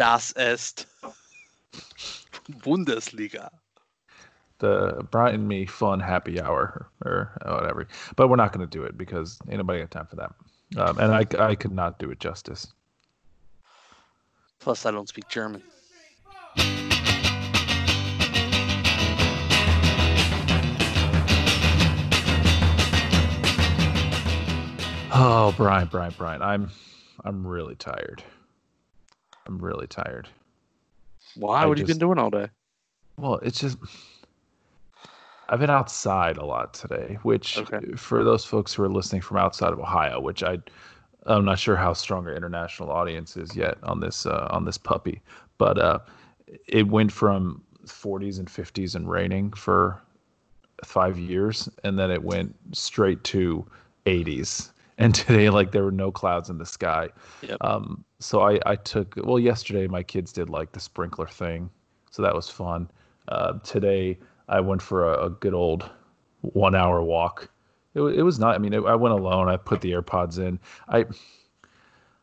Das ist Bundesliga. The Brian and me fun happy hour or whatever. But we're not going to do it because ain't nobody got time for that. Um, and I, I could not do it justice. Plus, I don't speak German. Oh, Brian, Brian, Brian. I'm I'm really tired. I'm really tired. Why? I what have you been doing all day? Well, it's just I've been outside a lot today, which Okay. for those folks who are listening from outside of Ohio, which I I'm not sure how strong our international audience is yet on this uh, on this puppy, but uh, it went from 40s and 50s and raining for five years, and then it went straight to 80s. And today, like there were no clouds in the sky. Yep. Um, so I, I took well yesterday my kids did like the sprinkler thing, so that was fun. Uh, today I went for a, a good old one hour walk. It, it was not. I mean, it, I went alone. I put the AirPods in. I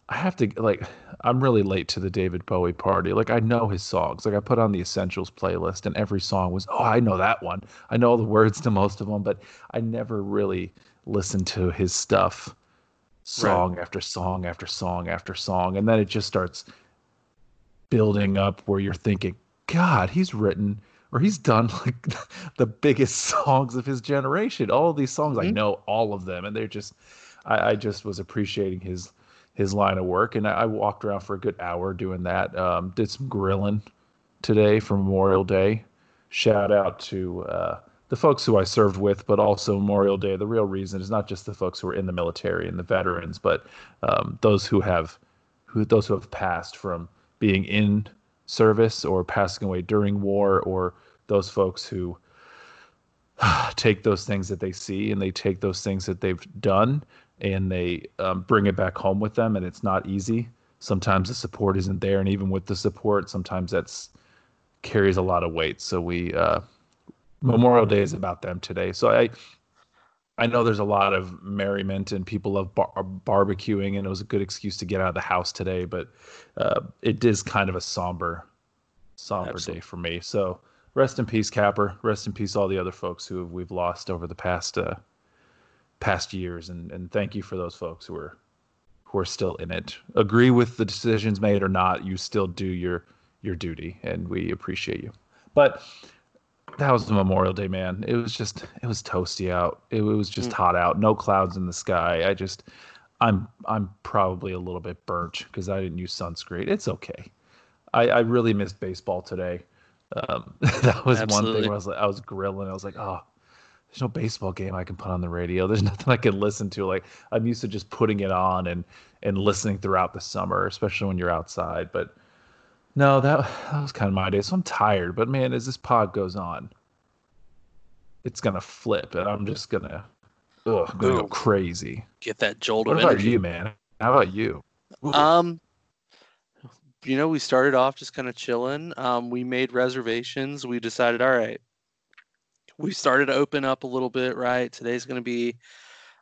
I have to like. I'm really late to the David Bowie party. Like I know his songs. Like I put on the Essentials playlist, and every song was. Oh, I know that one. I know all the words to most of them, but I never really listened to his stuff, song after song after song after song, and then it just starts building up where you're thinking, God, he's written or he's done like the biggest songs of his generation. All of these songs, I Mhm. know all of them, and they're just, I, I just was appreciating his his line of work, and I, I walked around for a good hour doing that. Um, did some grilling today for Memorial Day. Shout out to uh, the folks who I served with, but also Memorial Day. The real reason is not just the folks who are in the military and the veterans, but um, those who have who those who have passed from being in service or passing away during war, or those folks who take those things that they see and they take those things that they've done and they um, bring it back home with them, and it's not easy. Sometimes the support isn't there, and even with the support, sometimes that's carries a lot of weight. So we uh, Memorial Day is about them today. So I I know there's a lot of merriment and people love bar- barbecuing, and it was a good excuse to get out of the house today. But uh, it is kind of a somber, somber Absolutely. day for me. So rest in peace, Capper. Rest in peace, all the other folks who we've lost over the past uh, past years, and and thank you for those folks who are who are still in it. Agree with the decisions made or not, you still do your your duty, and we appreciate you. But that was the Memorial Day, man. It was just it was toasty out. It, was just Mm. hot out. No clouds in the sky. I just I'm I'm probably a little bit burnt because I didn't use sunscreen. It's okay. I, I really missed baseball today. Um, that was one thing where I was like, I was grilling. I was like, oh, there's no baseball game I can put on the radio. There's nothing I can listen to. Like I'm used to just putting it on and and listening throughout the summer, especially when you're outside. But no, that that was kind of my day. So I'm tired. But man, as this pod goes on, it's gonna flip, and I'm just gonna, ugh, I'm gonna go crazy. Get that jolt What of about energy. you, man? How about you? Ooh. Um, you know, we started off just kind of chilling. Um, we made reservations. We decided, all right, we started to open up a little bit. Right, today's going to be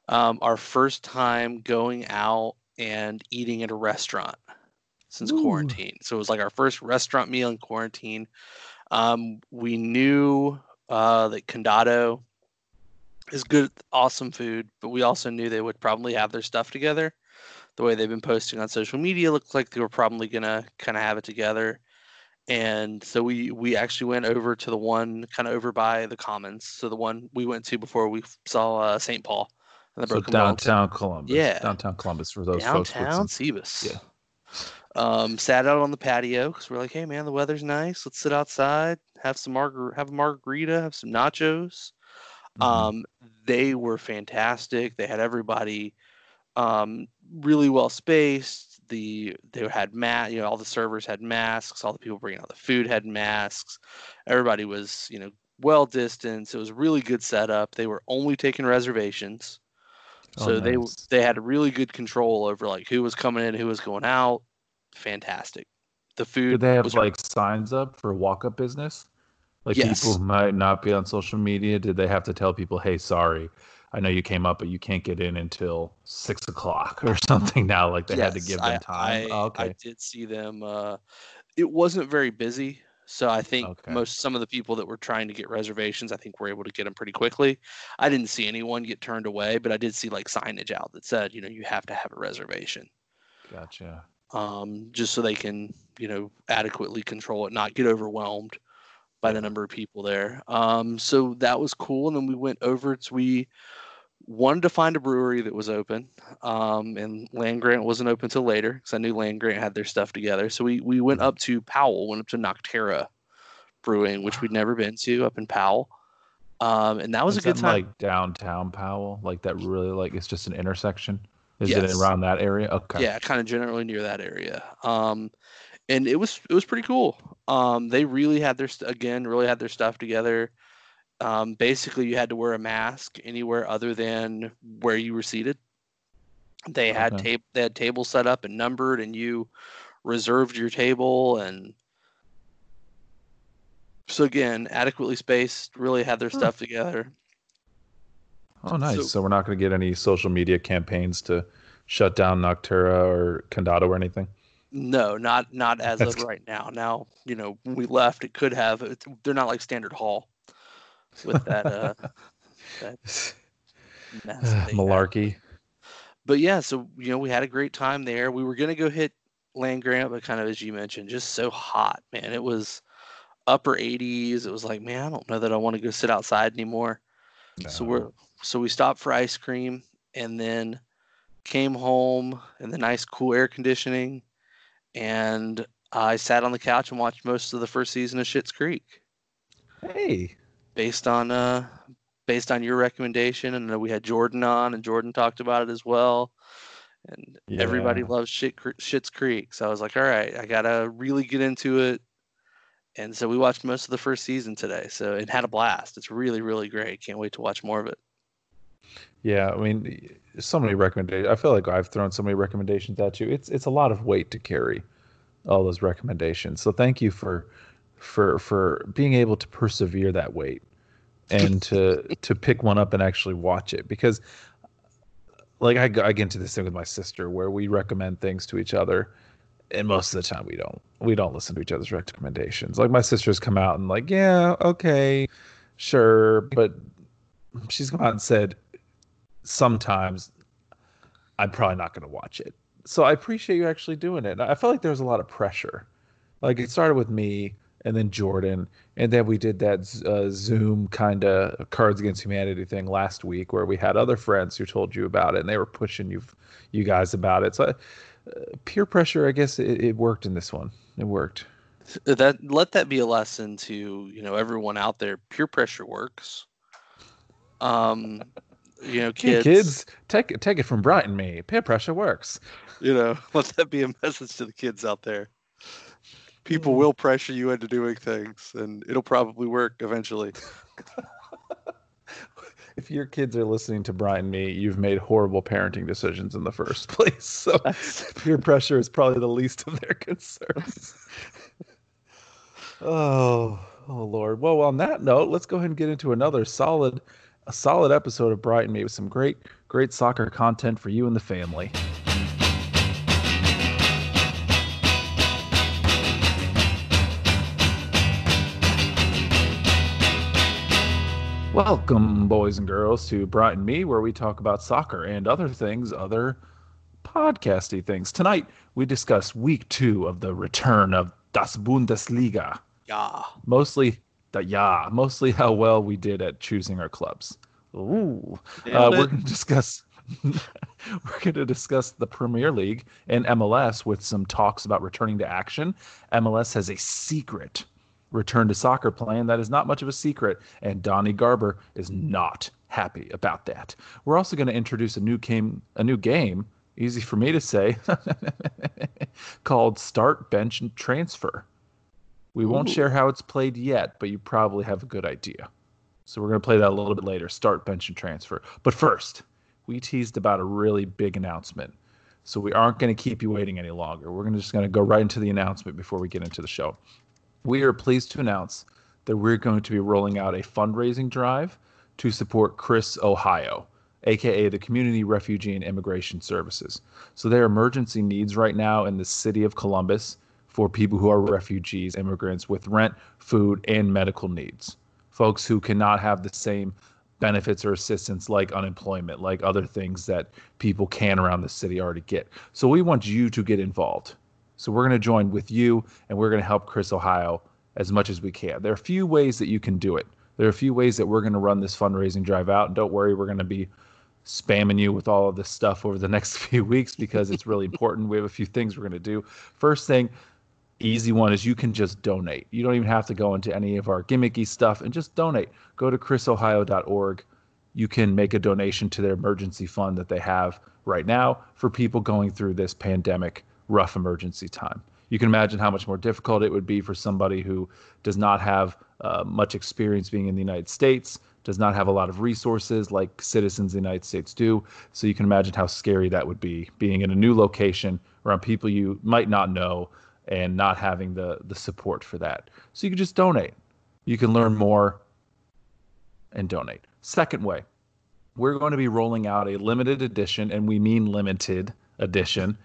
um, our first time going out and eating at a restaurant since Ooh. quarantine. So it was like our first restaurant meal in quarantine. Um, we knew uh, that Condado is good, awesome food, but we also knew they would probably have their stuff together the way they've been posting on social media looks like they were probably gonna kind of have it together and so we we actually went over to the one kind of over by the commons so the one we went to before we saw uh, st paul and the So downtown Columbus. Yeah. Downtown Columbus for those folks. with downtown Cebus. yeah. Um sat out on the patio because we're like hey man the weather's nice let's sit outside have some margar- have a margarita have some nachos Mhm. um, they were fantastic. They had everybody um, really well spaced. The they had mat, you know, all the servers had masks. All the people bringing out the food had masks. Everybody was, you know, well distanced. It was a really good setup. They were only taking reservations, Oh, so they they had really good control over like who was coming in, who was going out. Fantastic. The food Did they have was like signs up for walk up business? Like Yes. people might not be on social media, did they have to tell people, hey, sorry, I know you came up, but you can't get in until six o'clock or something now? Like they had to give them time. I, Oh, I did see them. Uh, it wasn't very busy. So I think Okay. most some of the people that were trying to get reservations, I think were able to get them pretty quickly. I didn't see anyone get turned away, but I did see like signage out that said, you know, you have to have a reservation, Gotcha. Um, just so they can, you know, adequately control it, not get overwhelmed by the number of people there. Um, so that was cool. And then we went over to we wanted to find a brewery that was open, um, and Land Grant wasn't open till later because I knew Land Grant had their stuff together. So we we went up to Powell, went up to Nocterra Brewing, which we'd never been to up in Powell, um, and that was Is a good time. Like downtown Powell, like that really like it's just an intersection. Is Yes. it around that area? Okay. Yeah, kind of generally near that area. Um, and it was it was pretty cool. Um, they really had their st- again really had their stuff together. Um, basically, you had to wear a mask anywhere other than where you were seated. They had Okay. tape they had tables set up and numbered, and you reserved your table and. So again, adequately spaced, really had their Huh. stuff together. Oh, nice. So- So, we're not going to get any social media campaigns to shut down Nocterra or Condado or anything. No, not not as That's of right now. Now, you know, we left, it could have. It's, they're not like standard hall with that uh, that mess. that had. Malarkey. But yeah, so you know, we had a great time there. We were gonna go hit land grant, but kind of as you mentioned, just so hot, man. It was upper 80s. It was like, man, I don't know that I want to go sit outside anymore. So we're No. So we stopped for ice cream and then came home in the nice cool air conditioning and I sat on the couch and watched most of the first season of Schitt's Creek. Hey. based on uh based on your recommendation and we had Jordan on and Jordan talked about it as well. And everybody loves Shit, Schitt's Creek. So I was like all right I got to really get into it. And so we watched most of the first season today. So it had a blast. It's really really great. Can't wait to watch more of it Yeah, I mean, so many recommendations. I feel like I've thrown so many recommendations at you. It's it's a lot of weight to carry, all those recommendations. So thank you for for for being able to persevere that weight and to to pick one up and actually watch it because like I, I get into this thing with my sister where we recommend things to each other and most of the time we don't we don't listen to each other's recommendations like my sister's come out and like yeah okay sure but she's come out and said sometimes i'm probably not going to watch it. So i appreciate you actually doing it. I felt like there was a lot of pressure. Like it started with me and then jordan and then we did that uh, zoom kind of cards against humanity thing last week where we had other friends who told you about it and they were pushing you you guys about it. So uh, peer pressure i guess it, it worked in this one. It worked. That let that be a lesson to you know everyone out there. Peer pressure works. Um you know Hey, kids, kids take it take it from bright and me peer pressure works you know let that be a message to the kids out there people Mm. will pressure you into doing things and it'll probably work eventually if your kids are listening to Brian and me, you've made horrible parenting decisions in the first place. So peer pressure is probably the least of their concerns. oh, oh Lord. Well, on that note, let's go ahead and get into another solid, a solid episode of Bright and Me with some great, great soccer content for you and the family. Welcome, boys and girls, to Bright and Me, where we talk about soccer and other things, other podcasty things. Tonight, we discuss week two of the return of Das Bundesliga. yeah Mostly, the yeah, mostly how well we did at choosing our clubs. Ooh, uh, we're going to discuss. we're going to discuss the Premier League and MLS with some talks about returning to action. MLS has a secret return to soccer plan that is not much of a secret, and Donnie Garber is not happy about that. We're also going to introduce a new game, a new game, easy for me to say, called Start, Bench, and Transfer. We won't Ooh. share how it's played yet, but you probably have a good idea. So we're going to play that a little bit later. Start, bench, and transfer. But first, we teased about a really big announcement. So we aren't going to keep you waiting any longer. We're gonna, just going to go right into the announcement before we get into the show. We are pleased to announce that we're going to be rolling out a fundraising drive to support CRIS Ohio, aka the Community Refugee and Immigration Services. So their emergency needs right now in the city of Columbus for people who are refugees, immigrants with rent, food, and medical needs. Folks who cannot have the same benefits or assistance like unemployment, like other things that people can around the city already get. So we want you to get involved. So we're going to join with you and we're going to help CRIS Ohio as much as we can. There are a few ways that you can do it. There are a few ways that we're going to run this fundraising drive out. And don't worry, we're going to be spamming you with all of this stuff over the next few weeks because it's really important. We have a few things we're going to do. First thing, easy one is you can just donate. You don't even have to go into any of our gimmicky stuff and just donate. Go to crisohio.org. You can make a donation to their emergency fund that they have right now for people going through this pandemic rough emergency time. You can imagine how much more difficult it would be for somebody who does not have uh, much experience being in the United States, does not have a lot of resources like citizens of the United States do. So you can imagine how scary that would be being in a new location around people you might not know and not having the the support for that. So you can just donate. You can learn more and donate. Second way, we're going to be rolling out a limited edition, and we mean limited edition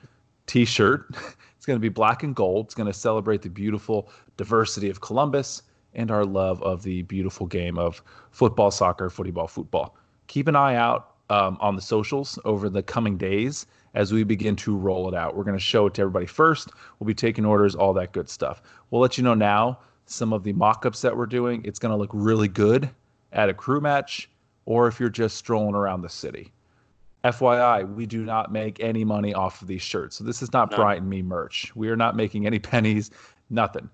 t-shirt. It's going to be black and gold. It's going to celebrate the beautiful diversity of Columbus and our love of the beautiful game of football, soccer, football, football. Keep an eye out um, on the socials over the coming days as we begin to roll it out. We're going to show it to everybody first. We'll be taking orders, all that good stuff. We'll let you know now some of the mock ups that we're doing. It's going to look really good at a crew match or if you're just strolling around the city. FYI, we do not make any money off of these shirts. So this is not no. And me merch. We are not making any pennies, nothing.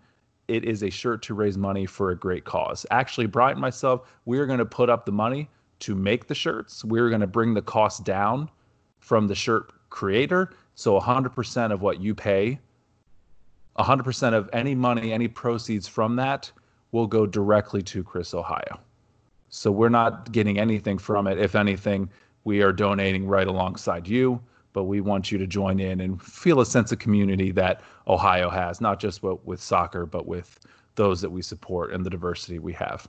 It is a shirt to raise money for a great cause. Actually, Bryant and myself, we are going to put up the money to make the shirts. We're going to bring the cost down from the shirt creator. So 100% of what you pay, 100% of any money, any proceeds from that will go directly to CRIS Ohio. So we're not getting anything from it. If anything, we are donating right alongside you but we want you to join in and feel a sense of community that ohio has not just with soccer but with those that we support and the diversity we have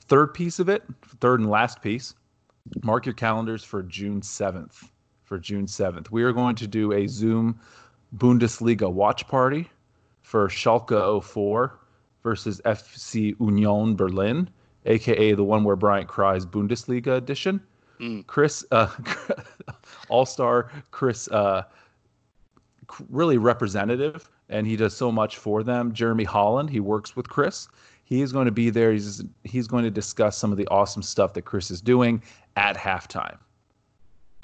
third piece of it third and last piece mark your calendars for june 7th for june 7th we are going to do a zoom bundesliga watch party for schalke 04 versus fc union berlin aka the one where bryant cries bundesliga edition Mm. Chris, uh, All Star Chris, uh, really representative, and he does so much for them. Jeremy Holland, he works with CRIS. He is going to be there. He's he's going to discuss some of the awesome stuff that Chris is doing at halftime.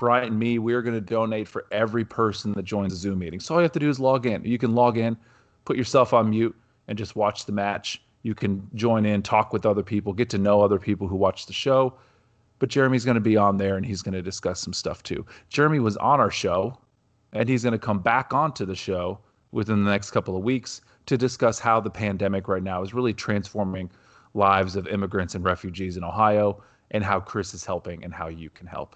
Bryant and me, we're going to donate for every person that joins a Zoom meeting. So all you have to do is log in. You can log in, put yourself on mute, and just watch the match. You can join in, talk with other people, get to know other people who watch the show but Jeremy's going to be on there and he's going to discuss some stuff too. Jeremy was on our show and he's going to come back onto the show within the next couple of weeks to discuss how the pandemic right now is really transforming lives of immigrants and refugees in Ohio and how CRIS is helping and how you can help.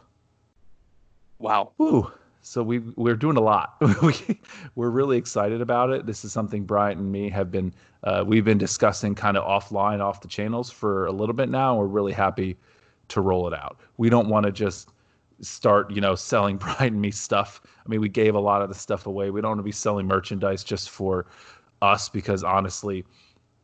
Wow. Ooh. So we we're doing a lot. we, we're really excited about it. This is something Bryant and me have been uh, we've been discussing kind of offline, off the channels for a little bit now. We're really happy to roll it out. We don't want to just start, you know, selling Bryant and me stuff. I mean, we gave a lot of the stuff away. We don't want to be selling merchandise just for us because honestly,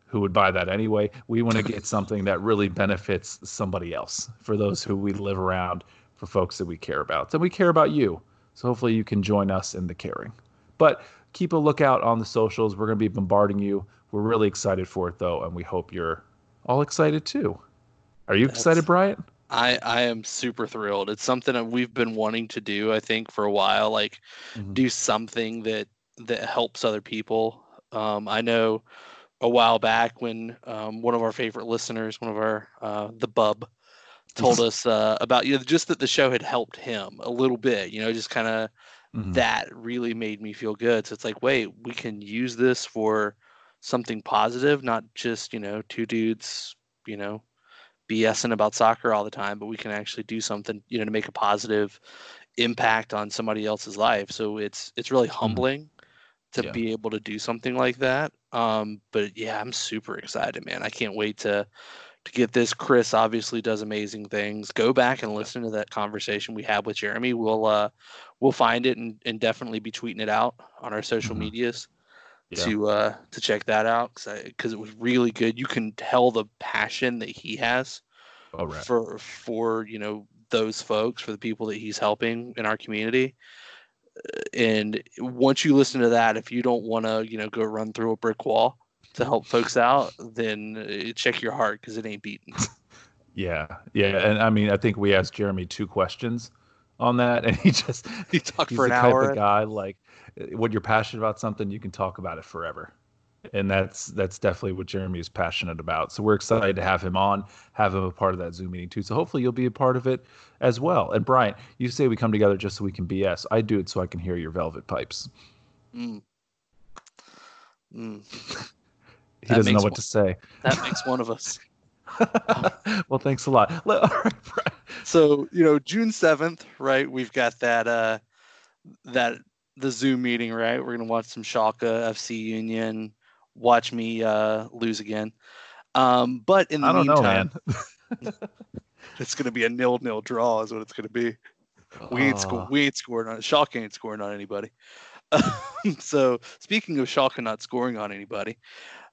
who would buy that anyway? We want to get something that really benefits somebody else for those who we live around, for folks that we care about. And we care about you. So hopefully you can join us in the caring. But keep a lookout on the socials. We're going to be bombarding you. We're really excited for it though, and we hope you're all excited too. Are you That's, excited, Bryant? I I am super thrilled. It's something that we've been wanting to do. I think for a while, like mm-hmm. do something that that helps other people. Um, I know a while back when um, one of our favorite listeners, one of our uh, the bub, told us uh, about you know just that the show had helped him a little bit. You know, just kind of mm-hmm. that really made me feel good. So it's like, wait, we can use this for something positive, not just you know two dudes, you know, BSing about soccer all the time, but we can actually do something, you know, to make a positive impact on somebody else's life. So it's it's really mm-hmm. humbling to yeah. be able to do something like that. Um, but yeah, I'm super excited, man. I can't wait to to get this. CRIS obviously does amazing things. Go back and listen to that conversation we had with Jeremy. We'll uh we'll find it and, and definitely be tweeting it out on our social mm-hmm. medias. yeah. to uh, to check that out because it was really good. You can tell the passion that he has oh, right. for for you know those folks for the people that he's helping in our community. And once you listen to that, if you don't want to you know go run through a brick wall to help folks out, then uh, check your heart because it ain't beaten. yeah, yeah, and I mean I think we asked Jeremy two questions on that, and he just he talked for an hour. The guy like when you're passionate about something, you can talk about it forever. And that's that's definitely what Jeremy is passionate about. So we're excited to have him on, have him a part of that Zoom meeting too. So hopefully you'll be a part of it as well. And Brian, you say we come together just so we can BS. I do it so I can hear your velvet pipes. Mm. Mm. He that doesn't know what one, to say. That makes one of us. well, thanks a lot. So you know, June seventh, right? We've got that uh that the Zoom meeting, right? We're gonna watch some Schalke FC Union, watch me uh, lose again. Um, but in the I don't meantime, know, it's gonna be a nil-nil draw, is what it's gonna be. We ain't sco- we ain't scoring on Schalke ain't scoring on anybody. so speaking of Schalke not scoring on anybody,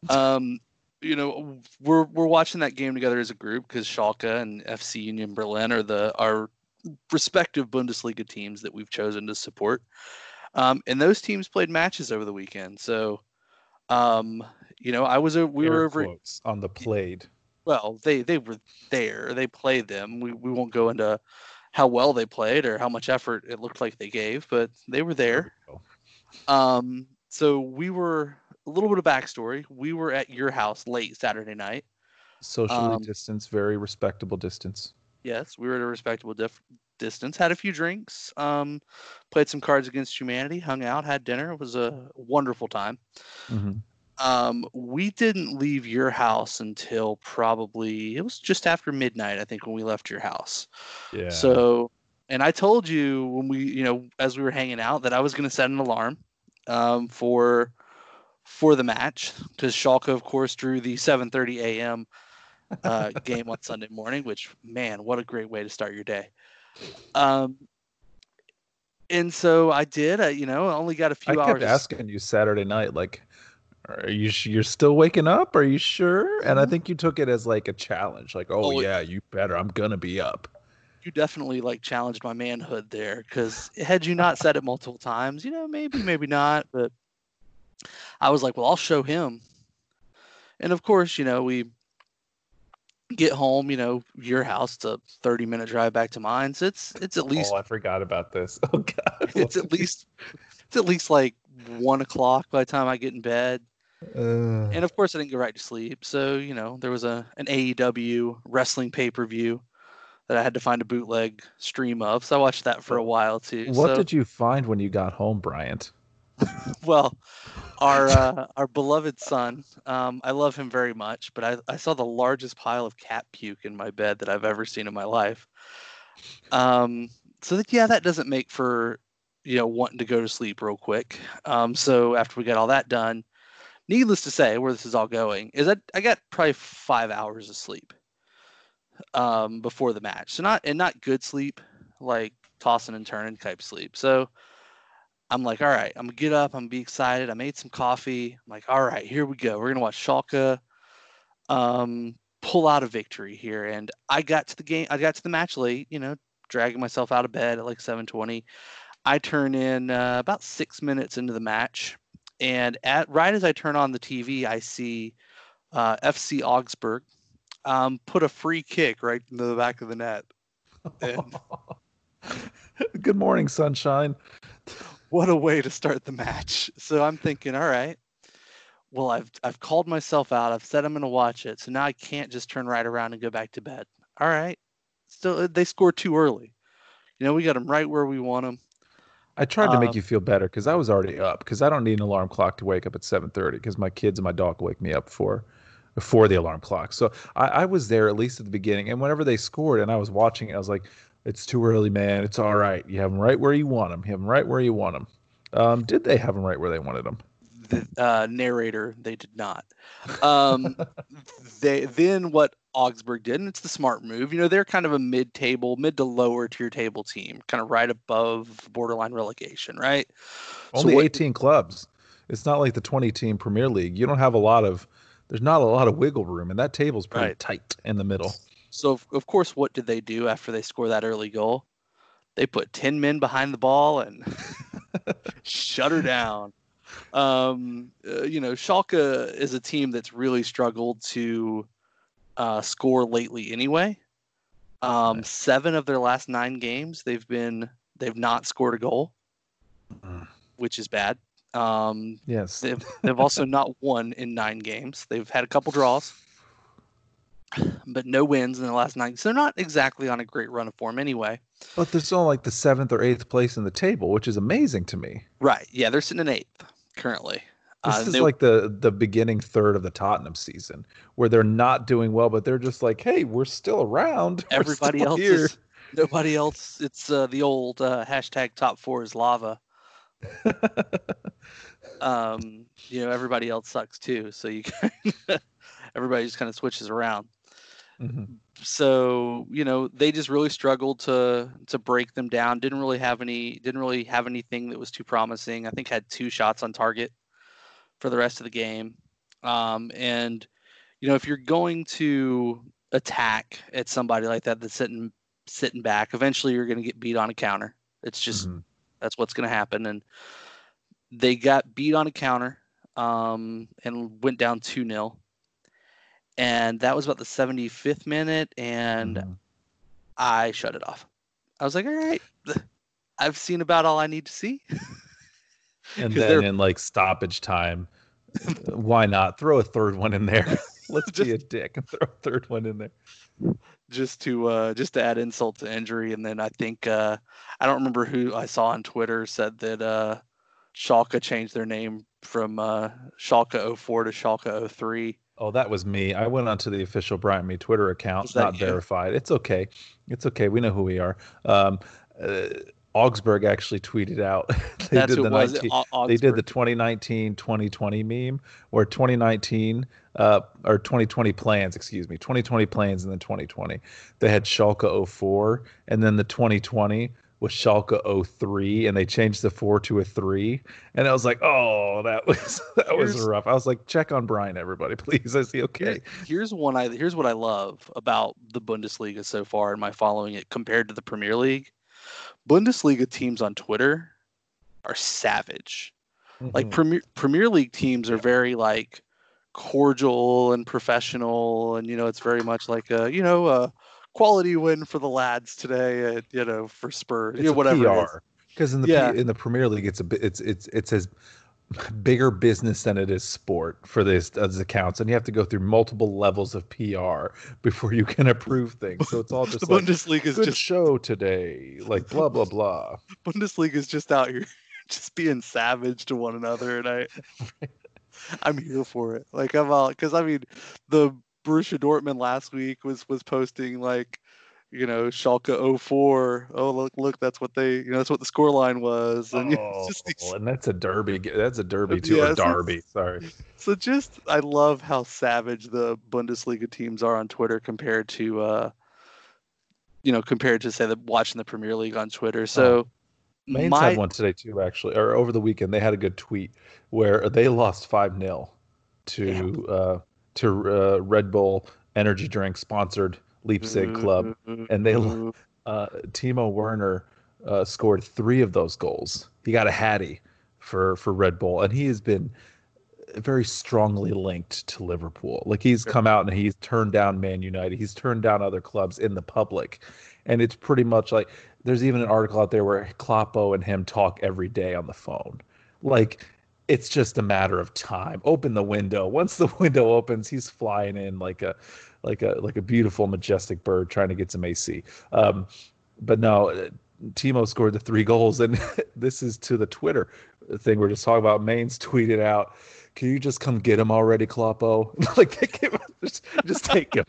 um, you know we're we're watching that game together as a group because Schalke and FC Union Berlin are the our respective Bundesliga teams that we've chosen to support. Um, and those teams played matches over the weekend. So, um, you know, I was a we Air were over on the played. Well, they they were there. They played them. We we won't go into how well they played or how much effort it looked like they gave, but they were there. Um, so we were a little bit of backstory. We were at your house late Saturday night. Socially um, distanced, very respectable distance. Yes, we were at a respectable dif- distance. Had a few drinks, um, played some Cards Against Humanity, hung out, had dinner. It was a wonderful time. Mm-hmm. Um, we didn't leave your house until probably it was just after midnight, I think, when we left your house. Yeah. So, and I told you when we, you know, as we were hanging out, that I was going to set an alarm um, for for the match because Schalke, of course, drew the 7:30 a.m. Uh, game on Sunday morning. Which, man, what a great way to start your day. Um, and so I did. I, you know, I only got a few I hours. kept asking you Saturday night, like, are you you're still waking up? Are you sure? And I mm-hmm. think you took it as like a challenge, like, oh, oh yeah, you better. I'm gonna be up. You definitely like challenged my manhood there, because had you not said it multiple times, you know, maybe, maybe not, but I was like, well, I'll show him. And of course, you know, we get home, you know, your house, it's a 30 minute drive back to mine. So it's it's at least Oh, I forgot about this. Oh god. It's at least it's at least like one o'clock by the time I get in bed. Uh, and of course I didn't go right to sleep. So, you know, there was a an AEW wrestling pay per view that I had to find a bootleg stream of. So I watched that for a while too. What so, did you find when you got home, Bryant? well, our uh, our beloved son. Um, I love him very much, but I, I saw the largest pile of cat puke in my bed that I've ever seen in my life. Um, so that yeah, that doesn't make for you know wanting to go to sleep real quick. Um, so after we got all that done, needless to say, where this is all going is I I got probably five hours of sleep um, before the match. So not and not good sleep, like tossing and turning type sleep. So I'm like, all right, I'm gonna get up. I'm gonna be excited. I made some coffee. I'm like, all right, here we go. We're gonna watch Schalke um, pull out a victory here. And I got to the game. I got to the match late. You know, dragging myself out of bed at like 7:20. I turn in uh, about six minutes into the match, and at right as I turn on the TV, I see uh, FC Augsburg um, put a free kick right into the back of the net. And... Good morning, sunshine what a way to start the match. So I'm thinking, all right, well, I've I've called myself out. I've said I'm going to watch it. So now I can't just turn right around and go back to bed. All right. Still, they score too early. You know, we got them right where we want them. I tried to um, make you feel better because I was already up because I don't need an alarm clock to wake up at 7:30 because my kids and my dog wake me up for before the alarm clock. So I, I was there at least at the beginning. And whenever they scored and I was watching it, I was like, it's too early, man. It's all right. You have them right where you want them. You have them right where you want them. Um, did they have them right where they wanted them? The uh, narrator, they did not. Um, they then what Augsburg did, and it's the smart move. You know, they're kind of a mid-table, mid to lower tier table team, kind of right above borderline relegation, right? Only so 18 clubs It's not like the 20 team Premier League. You don't have a lot of there's not a lot of wiggle room, and that table's pretty Right. tight in the middle. So of, of course, what did they do after they score that early goal? They put ten men behind the ball and shut her down. Um, uh, you know, Schalke is a team that's really struggled to uh, score lately. Anyway, um, seven of their last nine games, they've been they've not scored a goal, Mm. which is bad. Um, Yes. They've they've also not won in nine games. They've had a couple draws, but no wins in the last nine. So they're not exactly on a great run of form anyway. But they're still like the seventh or eighth place in the table, which is amazing to me. Right? Yeah, they're sitting in eighth currently. This Uh, is they- like the the beginning third of the Tottenham season, where they're not doing well, but they're just like, "Hey, we're still around. We're everybody still else here." is nobody else. It's uh, the old uh, hashtag top four is lava. Um, you know, everybody else sucks too. So you everybody just kind of switches around. Mhm. so you know they just really struggled to to break them down. Didn't really have any didn't really have anything that was too promising. I think had two shots on target for the rest of the game. Um, and you know if you're going to attack at somebody like that that's sitting sitting back eventually you're going to get beat on a counter. It's just Mhm. that's what's going to happen. And they got beat on a counter um, and went down 2 0 and that was about the 75th minute and Mhm. i shut it off i was like all right i've seen about all i need to see and then they're- in like stoppage time, why not throw a third one in there? Let's be a dick and throw a third one in there. just to uh just to add insult to injury and then i think uh i don't remember who i saw on twitter said that uh Schalke changed their name from uh Schalke 04 to Schalke 03 Oh, that was me. I went onto the official Bryant Me Twitter account, not you? verified. It's okay. It's okay. We know who we are. Um, uh, Augsburg actually tweeted out. they that's did the it was 19 they did the 2019 2020 meme where 2019 uh or 2020 plans excuse me 2020 plans and then 2020 they had Schalke 04 and then the 2020 was Schalke 03 and they changed the 4 to a 3 and I was like oh that was that was rough I was like check on Brian everybody please I see okay here's one I here's what I love about the Bundesliga so far and my following it compared to the Premier League. Bundesliga teams on Twitter are savage. Like Mhm. Premier Premier League teams are very like cordial and professional and you know it's very much like a you know a quality win for the lads today at, you know for Spurs it's you know, whatever. Because in the Yeah. P, in the Premier League it's a bit it's it's it's as bigger business than it is sport for this as accounts and you have to go through multiple levels of PR before you can approve things so it's all just the like Bundesliga is good just show today like blah blah blah Bundesliga is just out here just being savage to one another, and I I'm here for it. Like I'm all because I mean the Borussia Dortmund last week was was posting like you know Schalke 04. Oh look look that's what they you know that's what the score line was, and oh, these, and that's a derby that's a derby too Yeah, a it's- it's- derby sorry so just I love how savage the Bundesliga teams are on Twitter compared to uh you know compared to say the watching the Premier League on Twitter. So. Mainz my- had one today too, actually, or over the weekend. They had a good tweet where they lost five 0 to uh, to uh, Red Bull energy drink sponsored Leipzig club, and they uh, Timo Werner uh, scored three of those goals. He got a hattie for for Red Bull, and he has been very strongly linked to Liverpool. Like he's come out and he's turned down Man United. He's turned down other clubs in the public, and it's pretty much like there's even an article out there where Kloppo and him talk every day on the phone. Like it's just a matter of time. Open the window. Once the window opens, he's flying in like a like a like a beautiful majestic bird trying to get some AC. Um, but no, uh, Timo scored the three goals, and this is to the Twitter thing we're just talking about. Mainz tweeted out, "Can you just come get him already, Kloppo? like, take him, just, just take him."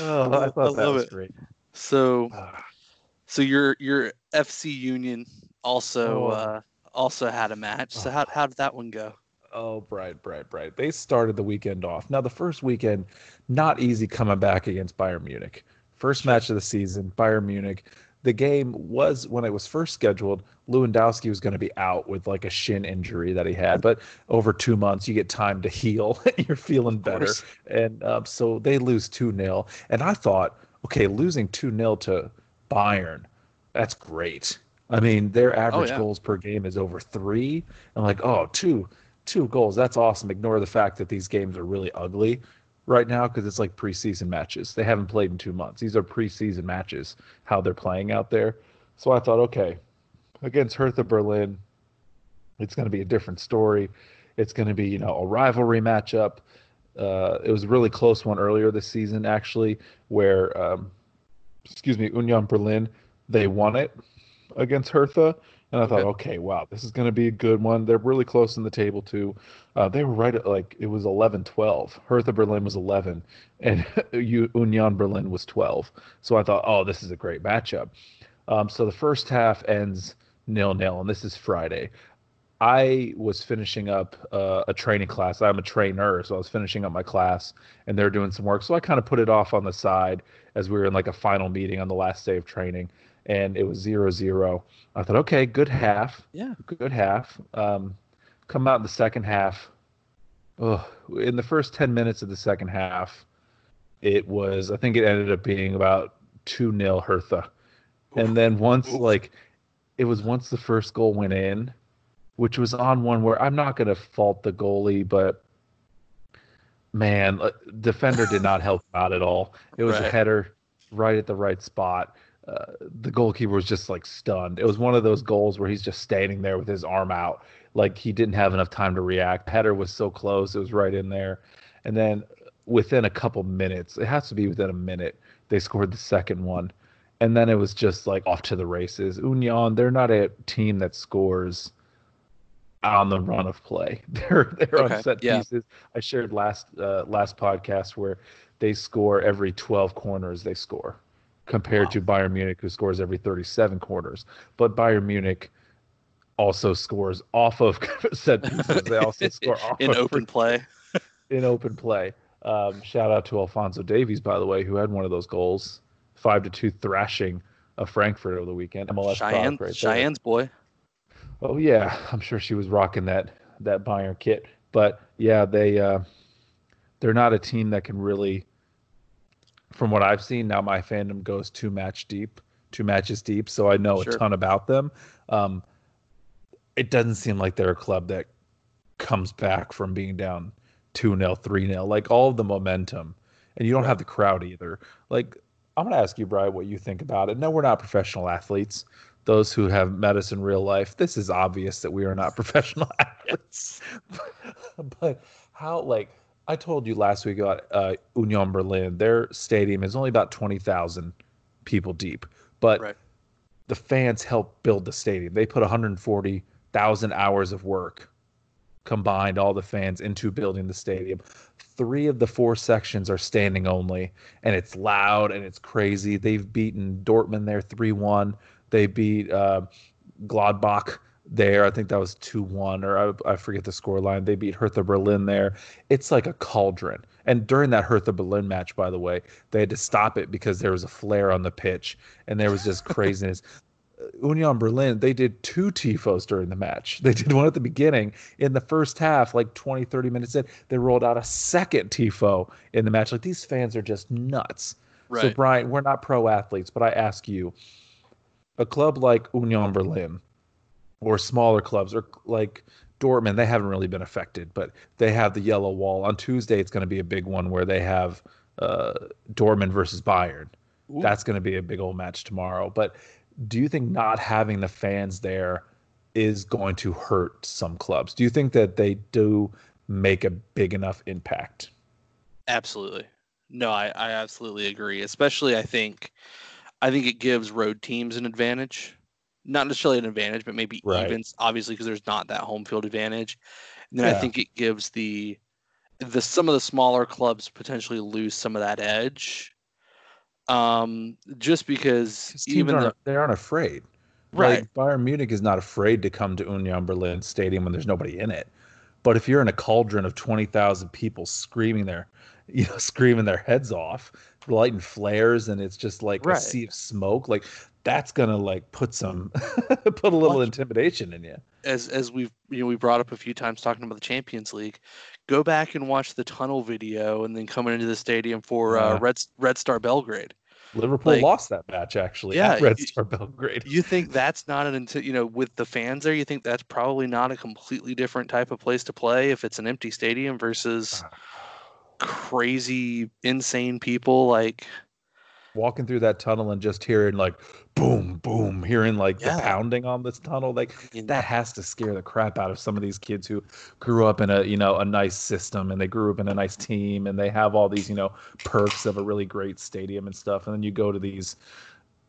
oh, I I that love was it. great. So Ah, so your your FC Union also Oh. uh also had a match. So how how did that one go? Oh, bright, bright, bright. They started the weekend off. Now, the first weekend, not easy coming back against Bayern Munich. First match of the season, Bayern Munich. the game was when it was first scheduled, Lewandowski was going to be out with like a shin injury that he had. But over two months, you get time to heal. You're feeling better, and um, so they lose two 0 And I thought, okay, losing two 0 to Bayern, that's great. I mean, their oh, average oh, yeah. goals per game is over three. I'm like, oh, two, two goals. That's awesome. Ignore the fact that these games are really ugly right now because it's like preseason matches. They haven't played in two months. These are preseason matches, how they're playing out there. So I thought, okay, against Hertha Berlin, it's going to be a different story. It's going to be, you know, a rivalry matchup. Uh, it was a really close one earlier this season, actually, where, um, excuse me, Union Berlin, they won it against Hertha. And I thought, okay, okay wow, this is going to be a good one. They're really close in the table, too. Uh, they were right at like, it was 11 12. Hertha Berlin was 11, and Union Berlin was 12. So I thought, oh, this is a great matchup. Um, so the first half ends nil nil, and this is Friday. I was finishing up uh, a training class. I'm a trainer, so I was finishing up my class, and they're doing some work. So I kind of put it off on the side as we were in like a final meeting on the last day of training and it was zero zero. I thought, okay, good half. Yeah, good half. Um, come out in the second half. Oh, in the first ten minutes of the second half, it was. I think it ended up being about two 0 Hertha, and then once like, it was once the first goal went in, which was on one where I'm not going to fault the goalie, but man, uh, defender did not help out at all. It was right. a header right at the right spot uh, the goalkeeper was just like stunned. It was one of those goals where he's just standing there with his arm out, like he didn't have enough time to react. Header was so close, it was right in there. And then within a couple minutes, it has to be within a minute, they scored the second one. And then it was just like off to the races. Union, they're not a team that scores on the run of play. They're they're okay. on set yeah. pieces. I shared last uh, last podcast where they score every 12 corners they score compared wow. to Bayern Munich, who scores every 37 quarters. But Bayern Munich also scores off of set pieces. They also score off in open play. in open play. Um, shout out to Alphonso Davies, by the way, who had one of those goals, five to two thrashing of Frankfurt over the weekend. MLS Cheyenne, right Cheyenne's boy. Oh yeah, I'm sure she was rocking that that Bayern kit. But yeah, they uh, they're not a team that can really from what I've seen, now my fandom goes two match deep, two matches deep, so I know sure. a ton about them. Um, it doesn't seem like they're a club that comes back from being down 2 0, 3 0, like all of the momentum. And you don't right. have the crowd either. Like, I'm going to ask you, Brian, what you think about it. No, we're not professional athletes. Those who have met us in real life, this is obvious that we are not professional athletes. but how, like, I told you last week about uh, Union Berlin. Their stadium is only about twenty thousand people deep, but right. the fans help build the stadium. They put one hundred forty thousand hours of work combined, all the fans into building the stadium. Three of the four sections are standing only, and it's loud and it's crazy. They've beaten Dortmund there three one. They beat uh, Gladbach there. I think that was 2 1, or I, I forget the score line. They beat Hertha Berlin there. It's like a cauldron. And during that Hertha Berlin match, by the way, they had to stop it because there was a flare on the pitch and there was just craziness. Union Berlin, they did two TIFOs during the match. They did one at the beginning. In the first half, like 20, 30 minutes in, they rolled out a second TIFO in the match. Like these fans are just nuts. Right. So, Brian, we're not pro athletes, but I ask you a club like Union Berlin, or smaller clubs or like Dortmund, they haven't really been affected, but they have the yellow wall. On Tuesday, it's going to be a big one where they have uh, Dortmund versus Bayern. Ooh. That's going to be a big old match tomorrow. But do you think not having the fans there is going to hurt some clubs? Do you think that they do make a big enough impact? Absolutely. No, I, I absolutely agree. Especially, I think, I think it gives road teams an advantage not necessarily an advantage, but maybe right. evens, obviously, because there's not that home field advantage. And then yeah. I think it gives the the some of the smaller clubs potentially lose some of that edge. Um, just because even the, they aren't afraid. Right. Like Bayern Munich is not afraid to come to Union Berlin Stadium when there's nobody in it. But if you're in a cauldron of 20,000 people screaming their, you know, screaming their heads off, lighting flares, and it's just like Right. a sea of smoke. Like that's gonna like put some put a little Watch- intimidation in you. as as we've you know we brought up a few times talking about the Champions League, go back and watch the tunnel video, and then coming into the stadium for uh, Yeah. Red Red Star Belgrade. Liverpool Like- lost that match actually Yeah, at Red y- Star Belgrade. You think that's not an you know with the fans there? You think that's probably not a completely different type of place to play if it's an empty stadium versus crazy, insane people like Walking through that tunnel and just hearing like boom, boom, hearing like Yeah. the pounding on this tunnel, like that has to scare the crap out of some of these kids who grew up in a you know a nice system and they grew up in a nice team and they have all these you know perks of a really great stadium and stuff. And then you go to these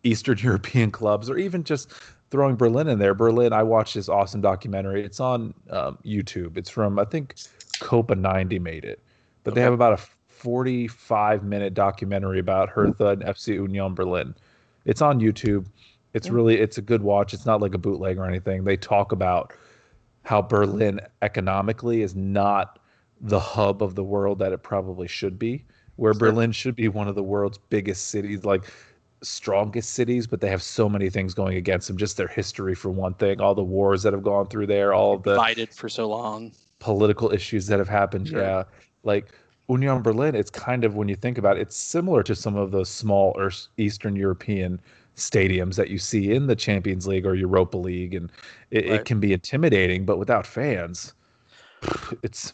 eastern european clubs or even just throwing berlin in there. Berlin i watched this awesome documentary. It's on um, youtube. It's from i think copa 90 made it but they have about a 45 minute documentary about hertha and fc union berlin it's on youtube it's Yeah. really it's a good watch it's not like a bootleg or anything they talk about how berlin economically is not the hub of the world that it probably should be where Sure. berlin should be one of the world's biggest cities like strongest cities but they have so many things going against them just their history for one thing all the wars that have gone through there all of the divided for so long. political issues that have happened. Sure. Yeah, like Union Berlin, it's kind of when you think about it, it's similar to some of those small Eastern European stadiums that you see in the Champions League or Europa League, and it, Right. it can be intimidating. But without fans, it's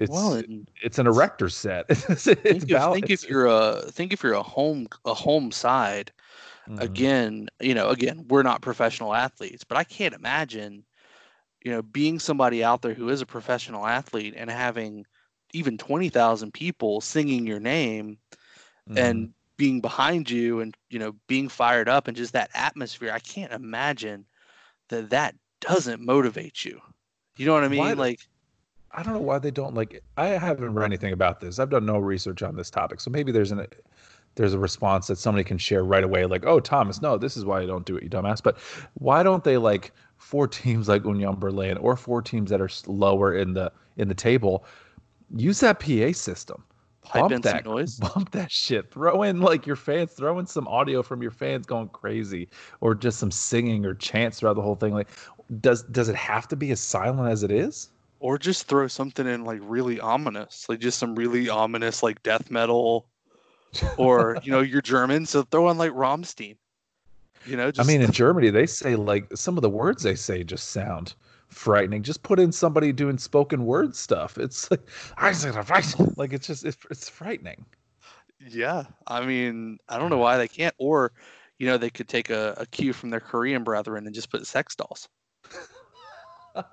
it's well, it's an erector set. it's think, if, about think if you're a think if you're a home a home side Mhm. again, you know, again, we're not professional athletes, but I can't imagine, you know, being somebody out there who is a professional athlete and having even 20,000 people singing your name Mhm. and being behind you and, you know, being fired up and just that atmosphere. I can't imagine that that doesn't motivate you. You know what I mean? Why like, I don't know why they don't like. I haven't read anything about this. I've done no research on this topic, so maybe there's an there's a response that somebody can share right away, like, "Oh, Thomas, no, this is why you don't do it, you dumbass." But why don't they like four teams like Union Berlin or four teams that are lower in the in the table use that PA system? Bump that, noise. bump that shit. Throw in like your fans, throw in some audio from your fans going crazy, or just some singing or chants throughout the whole thing. Like, does does it have to be as silent as it is? Or just throw something in like really ominous, like just some really ominous like death metal or you know you're German, so throw in like Rammstein. You know, I mean, in Germany, they say like some of the words they say just sound frightening. Just put in somebody doing spoken word stuff. It's like, I said, like it's just it's, it's frightening. yeah. I mean, I don't know why they can't. Or, you know, they could take a, a cue from their Korean brethren and just put sex dolls.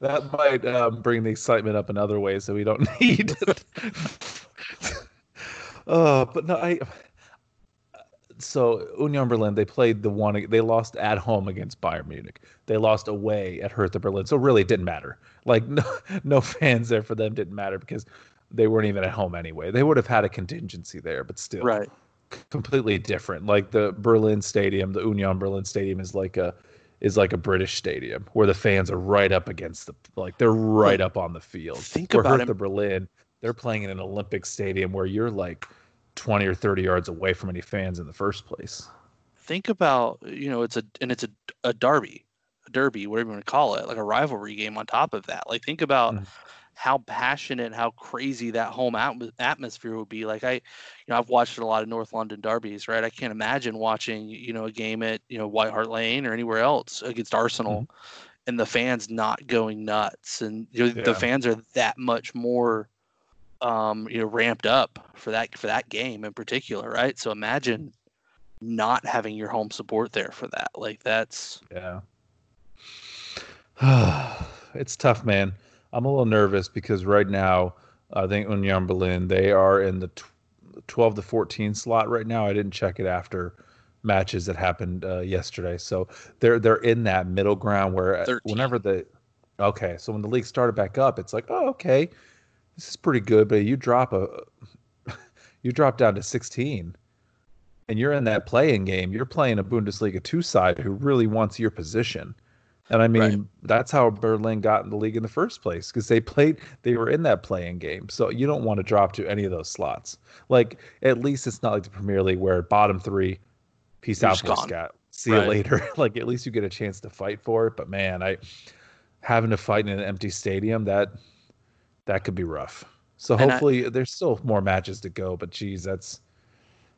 that might um, bring the excitement up in other ways that we don't need. uh, but no, I. So Union Berlin, they played the one. They lost at home against Bayern Munich. They lost away at Hertha Berlin. So really, it didn't matter. Like no, no fans there for them didn't matter because they weren't even at home anyway. They would have had a contingency there, but still, Right. completely different. Like the Berlin Stadium, the Union Berlin Stadium is like a is like a British stadium where the fans are right up against the like they're right up on the field. Think where about Hertha. Berlin, they're playing in an Olympic stadium where you're like 20 or 30 yards away from any fans in the first place. Think about, you know, it's a, and it's a, a derby, a derby, whatever you want to call it, like a rivalry game on top of that. Like, think about Mhm. how passionate, how crazy that home atm- atmosphere would be. Like, I, you know, I've watched a lot of North London derbies, right? I can't imagine watching, you know, a game at, you know, White Hart Lane or anywhere else against Arsenal and the fans not going nuts. And, you know, Yeah. the fans are that much more, um, you know, ramped up for that, for that game in particular, right? So imagine not having your home support there for that. Like, that's, Yeah. it's tough, man. I'm a little nervous because right now, I think Union Berlin, they are in the tw- 12 to 14 slot right now. I didn't check it after matches that happened uh, yesterday. So they're they're in that middle ground where uh, 13. whenever the okay, so when the league started back up, it's like, oh, okay, this is pretty good, but you drop a you drop down to 16 and you're in that playing game, you're playing a Bundesliga 2 side who really wants your position. And I mean, right. that's how Berlin got in the league in the first place because they played, they were in that playing game. So you don't want to drop to any of those slots. Like, at least it's not like the Premier League where bottom three, peace You're out, Boy Scout. See right. you later. like, at least you get a chance to fight for it. But man, I having to fight in an empty stadium, that that could be rough. So hopefully, I, there's still more matches to go. But geez, that's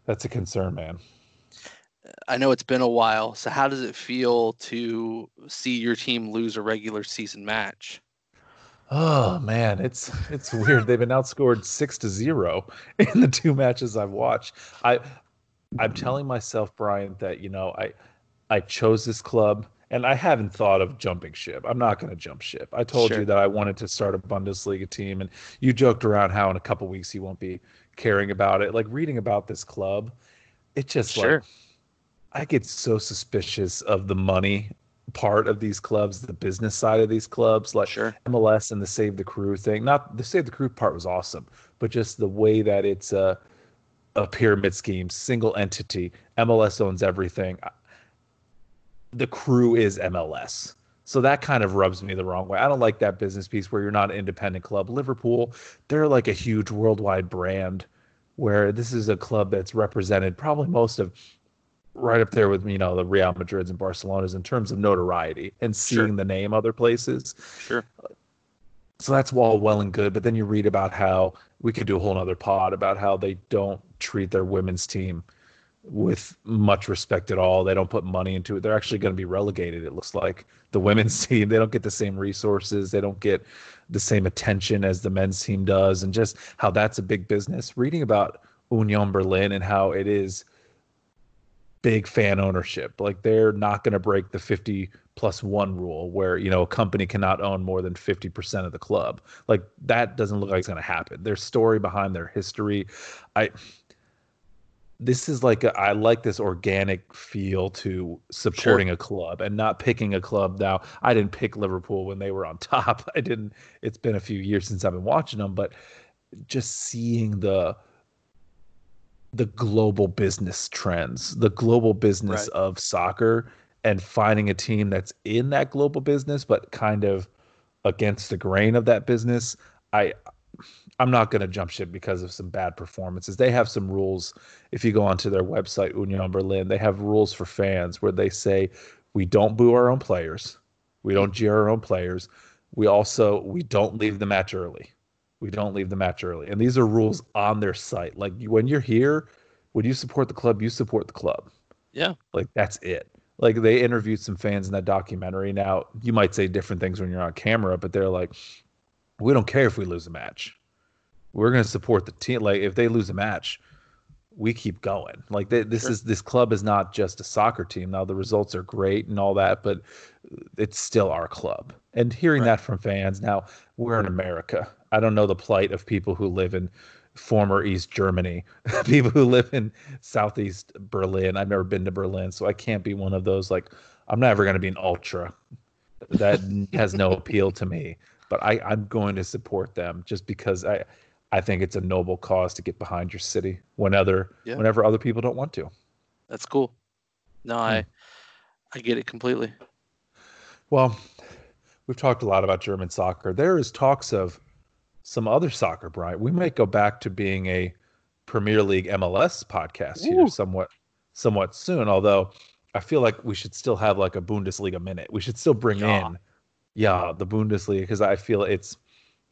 that's a concern, man. I know it's been a while. So how does it feel to see your team lose a regular season match? Oh man, it's it's weird. They've been outscored six to zero in the two matches I've watched. I I'm telling myself, Brian, that you know I I chose this club and I haven't thought of jumping ship. I'm not going to jump ship. I told sure. you that I wanted to start a Bundesliga team, and you joked around how in a couple weeks he won't be caring about it. Like reading about this club, it just sure. like I get so suspicious of the money part of these clubs, the business side of these clubs, like sure. MLS and the Save the Crew thing. Not the Save the Crew part was awesome, but just the way that it's a, a pyramid scheme, single entity. MLS owns everything. The crew is MLS. So that kind of rubs me the wrong way. I don't like that business piece where you're not an independent club. Liverpool, they're like a huge worldwide brand where this is a club that's represented probably most of right up there with you know the Real Madrids and Barcelonas in terms of notoriety and seeing sure. the name other places. Sure. So that's all well and good, but then you read about how we could do a whole other pod about how they don't treat their women's team with much respect at all. They don't put money into it. They're actually going to be relegated. It looks like the women's team. They don't get the same resources. They don't get the same attention as the men's team does, and just how that's a big business. Reading about Union Berlin and how it is big fan ownership. Like they're not going to break the 50 plus one rule where, you know, a company cannot own more than 50% of the club. Like that doesn't look like it's going to happen. Their story behind their history. I, this is like a, I like this organic feel to supporting sure. a club and not picking a club. Now, I didn't pick Liverpool when they were on top. I didn't. It's been a few years since I've been watching them, but just seeing the the global business trends, the global business right. of soccer, and finding a team that's in that global business but kind of against the grain of that business. I I'm not going to jump ship because of some bad performances. They have some rules. If you go onto their website, Union Berlin, they have rules for fans where they say we don't boo our own players, we don't jeer our own players. We also we don't leave the match early we don't leave the match early. And these are rules on their site. Like when you're here, when you support the club, you support the club. Yeah. Like that's it. Like they interviewed some fans in that documentary. Now, you might say different things when you're on camera, but they're like, we don't care if we lose a match. We're going to support the team. Like if they lose a match, we keep going. Like they, this sure. is this club is not just a soccer team. Now the results are great and all that, but it's still our club. And hearing right. that from fans, now we're in America. I don't know the plight of people who live in former East Germany, people who live in Southeast Berlin. I've never been to Berlin, so I can't be one of those. Like, I'm never going to be an ultra. That has no appeal to me. But I, I'm going to support them just because I, I think it's a noble cause to get behind your city when other, yeah. whenever other people don't want to. That's cool. No, hmm. I, I get it completely. Well, we've talked a lot about German soccer. There is talks of some other soccer, Brian. We might go back to being a Premier League MLS podcast Ooh. here somewhat somewhat soon, although I feel like we should still have like a Bundesliga minute. We should still bring yeah. in yeah, the Bundesliga because I feel it's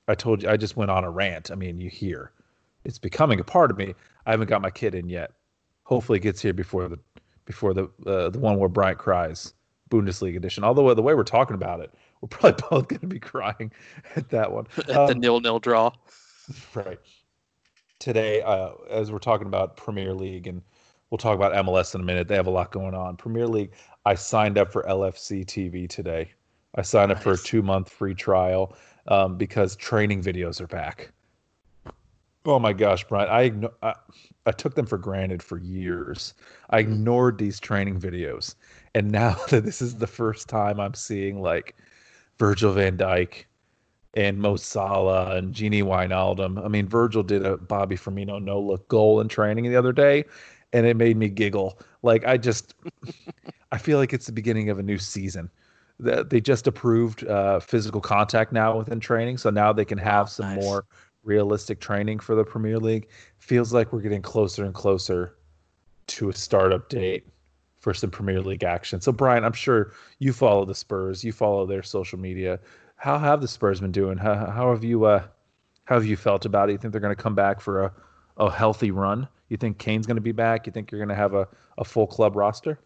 I told you I just went on a rant. I mean, you hear it's becoming a part of me. I haven't got my kid in yet. Hopefully it gets here before the before the uh, the one where Bryant cries Bundesliga edition. Although the way we're talking about it, we're probably both going to be crying at that one. At um, the nil nil draw. Right. Today, uh, as we're talking about Premier League, and we'll talk about MLS in a minute. They have a lot going on. Premier League. I signed up for LFC TV today. I signed nice. up for a two month free trial um, because training videos are back. Oh my gosh, Brian! I, I I took them for granted for years. I ignored these training videos, and now that this is the first time I'm seeing like Virgil van Dijk and Mo Salah and Gini Wijnaldum. I mean, Virgil did a Bobby Firmino no look goal in training the other day, and it made me giggle. Like I just, I feel like it's the beginning of a new season. That they just approved uh, physical contact now within training, so now they can have some nice. more realistic training for the Premier League. Feels like we're getting closer and closer to a startup date for some Premier League action. So, Brian, I'm sure you follow the Spurs, you follow their social media. How have the Spurs been doing? How, how have you uh, how have you felt about it? You think they're going to come back for a, a healthy run? You think Kane's going to be back? You think you're going to have a, a full club roster?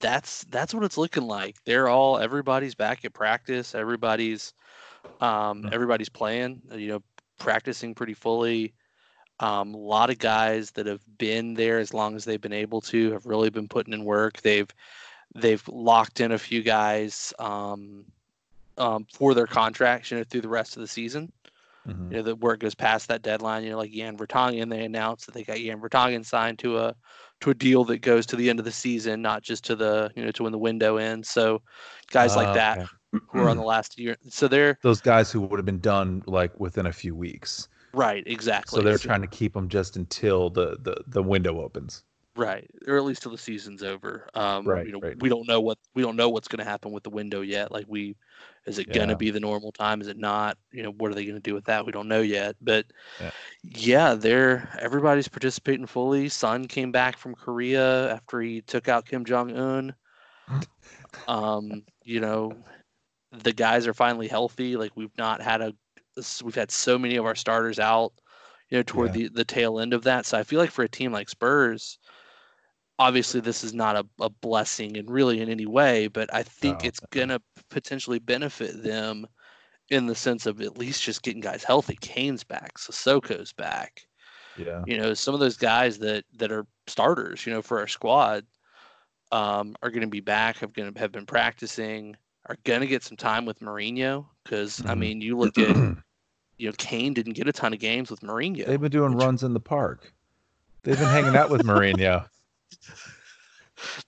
That's that's what it's looking like. They're all everybody's back at practice. Everybody's um, everybody's playing. You know, practicing pretty fully. Um, a lot of guys that have been there as long as they've been able to have really been putting in work. They've they've locked in a few guys um, um, for their contracts, you know, through the rest of the season. Mhm. You know, the work goes past that deadline. You know, like Jan Vertonghen, they announced that they got Jan Vertonghen signed to a to a deal that goes to the end of the season, not just to the you know to when the window ends. So guys like Ah, that okay. who are on the last year, so they're Those guys who would have been done like within a few weeks. right, exactly. So they're trying to keep them just until the, the, the window opens. right, or at least till the season's over. Um, Right, You know, right. we don't know what we don't know what's going to happen with the window yet. Like we, is it going to be the normal time? Is it not? You know, what are they going to do with that? We don't know yet. But Yeah. yeah, they're everybody's participating fully. Son came back from Korea after he took out Kim Jong Un. um, you know, the guys are finally healthy. Like we've not had a, we've had so many of our starters out, you know, toward Yeah. the the tail end of that. So I feel like for a team like Spurs, obviously this is not a, a blessing and really in any way, but I think No, it's gonna potentially benefit them in the sense of at least just getting guys healthy. Kane's back, Sissoko's back Yeah. you know some of those guys that that are starters you know for our squad um, are going to be back have going to have been practicing are going to get some time with Mourinho because I Mhm. mean you look at you know Kane didn't get a ton of games with Mourinho They've been doing which- runs in the park. They've been hanging out with Mourinho.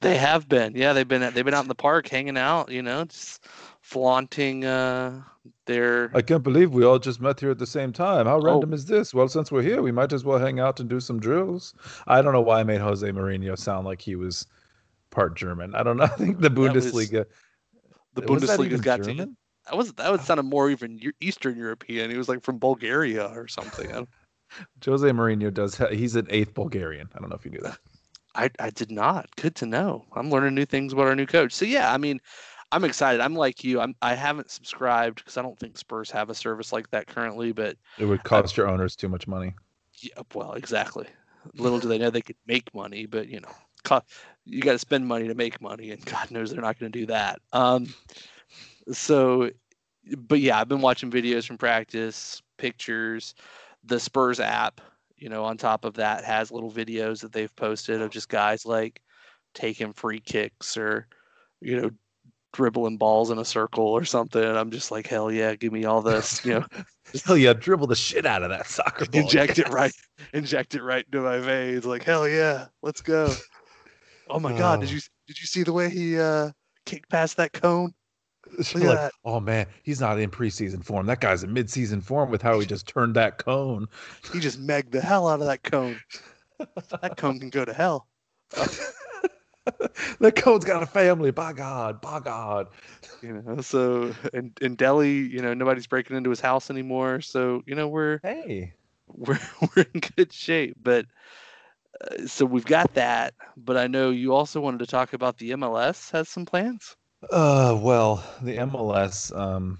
They have been yeah they've been they've been out in the park hanging out you know just flaunting uh their I can't believe we all just met here at the same time. How Oh. random is this? Well, since we're here, we might as well hang out and do some drills. I don't know why I made Jose Mourinho sound like he was part German. I don't know. I think the was- Bundesliga. the was that Bundesliga's got to German? that was that would sound more even Eastern European he was like from Bulgaria or something Jose Mourinho does. He's an eighth Bulgarian. I don't know if you knew that. I, I did not. Good to know. I'm learning new things about our new coach. So yeah, I mean, I'm excited. I'm like you. I'm I haven't subscribed because I don't think Spurs have a service like that currently. But It would cost your owners too much money. yeah, well, exactly. Little do they know they could make money, but you know, co- you got to spend money to make money, and God knows they're not going to do that. Um, so, but yeah, I've been watching videos from practice, pictures, the Spurs app. You know, on top of that, has little videos that they've posted of just guys like taking free kicks or, you know, dribbling balls in a circle or something. And I'm just like, hell yeah, give me all this. You know, Hell yeah, dribble the shit out of that soccer ball. inject it right, inject it right into my veins. Like hell yeah, let's go. Oh my god, did Oh. you did you see the way he uh kicked past that cone? Look like, that. oh man, he's not in preseason form. That guy's in midseason form with how he just turned that cone. He just megged the hell out of that cone. That cone can go to hell. that cone's got a family. By God, by God. You know, so in in Dele, you know, nobody's breaking into his house anymore. So you know, we're Hey, we're we're in good shape. But uh, so we've got that. But I know you also wanted to talk about the MLS has some plans. Uh, well, the MLS, um,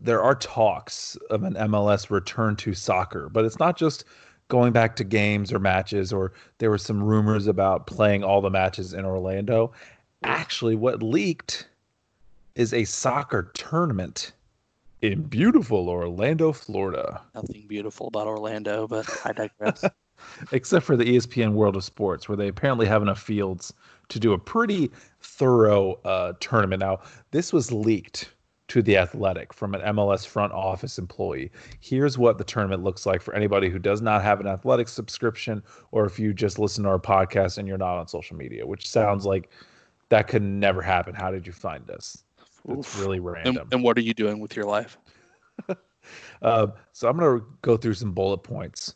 there are talks of an MLS return to soccer, but it's not just going back to games or matches, or there were some rumors about playing all the matches in Orlando. Actually, what leaked is a soccer tournament in beautiful Orlando, Florida. Nothing beautiful about Orlando, but I digress. except for the ESPN World of Sports, where they apparently have enough fields to do a pretty thorough uh, tournament. Now, this was leaked to the Athletic from an MLS front office employee. Here's what the tournament looks like for anybody who does not have an athletic subscription, or if you just listen to our podcast and you're not on social media, which sounds like that could never happen. How did you find us? It's really and, random. and what are you doing with your life? Uh, so I'm going to go through some bullet points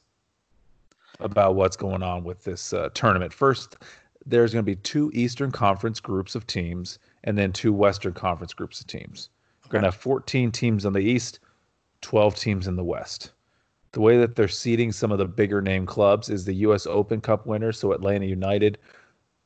about what's going on with this uh, tournament. First, there's going to be two Eastern Conference groups of teams, and then two Western Conference groups of teams. We're going to have 14 teams on the East, 12 teams in the West. The way that they're seeding some of the bigger name clubs is the U.S. Open Cup winners, so Atlanta United,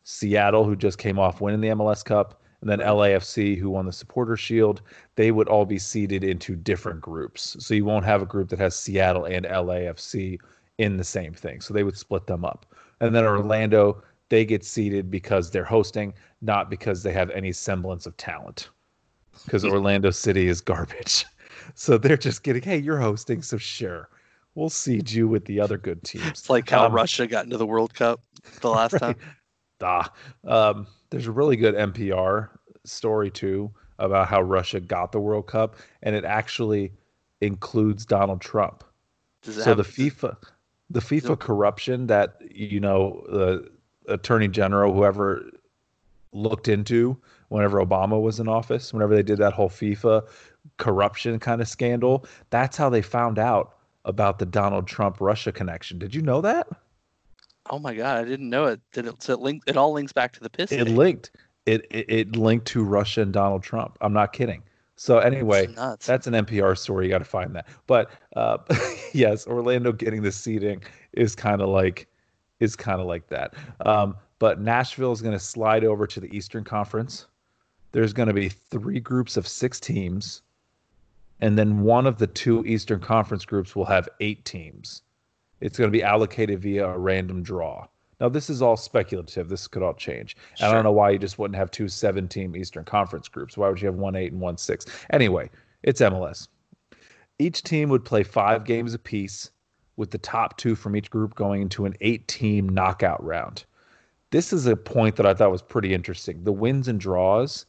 Seattle, who just came off winning the MLS Cup, and then LAFC, who won the Supporter Shield. They would all be seeded into different groups. So you won't have a group that has Seattle and LAFC in the same thing. So they would split them up. And then Orlando, they get seeded because they're hosting, not because they have any semblance of talent. Because Orlando City is garbage. So they're just getting, hey, you're hosting, so sure. We'll seed you with the other good teams. It's like how um, Russia got into the World Cup the last right. time. Ah, um, there's a really good NPR story too about how Russia got the World Cup, and it actually includes Donald Trump. so the FIFA, the FIFA corruption that you know the Attorney General, whoever looked into whenever Obama was in office, whenever they did that whole FIFA corruption kind of scandal, that's how they found out about the Donald Trump Russia connection. Did you know that? Oh my god, I didn't know it. Did it? So it link? It all links back to the piss. It linked. It, it, it linked to Russia and Donald Trump. I'm not kidding. So anyway, that's, that's an NPR story. You got to find that. But uh, yes, Orlando getting the seating is kind of like is kind of like that. Um, but Nashville is going to slide over to the Eastern Conference. There's going to be three groups of six teams, and then one of the two Eastern Conference groups will have eight teams. It's going to be allocated via a random draw. Now, this is all speculative. This could all change. Sure. I don't know why you just wouldn't have two seven team Eastern Conference groups. Why would you have one eight and one six? Anyway, it's MLS. Each team would play five games apiece, with the top two from each group going into an eight team knockout round. This is a point that I thought was pretty interesting. The wins and draws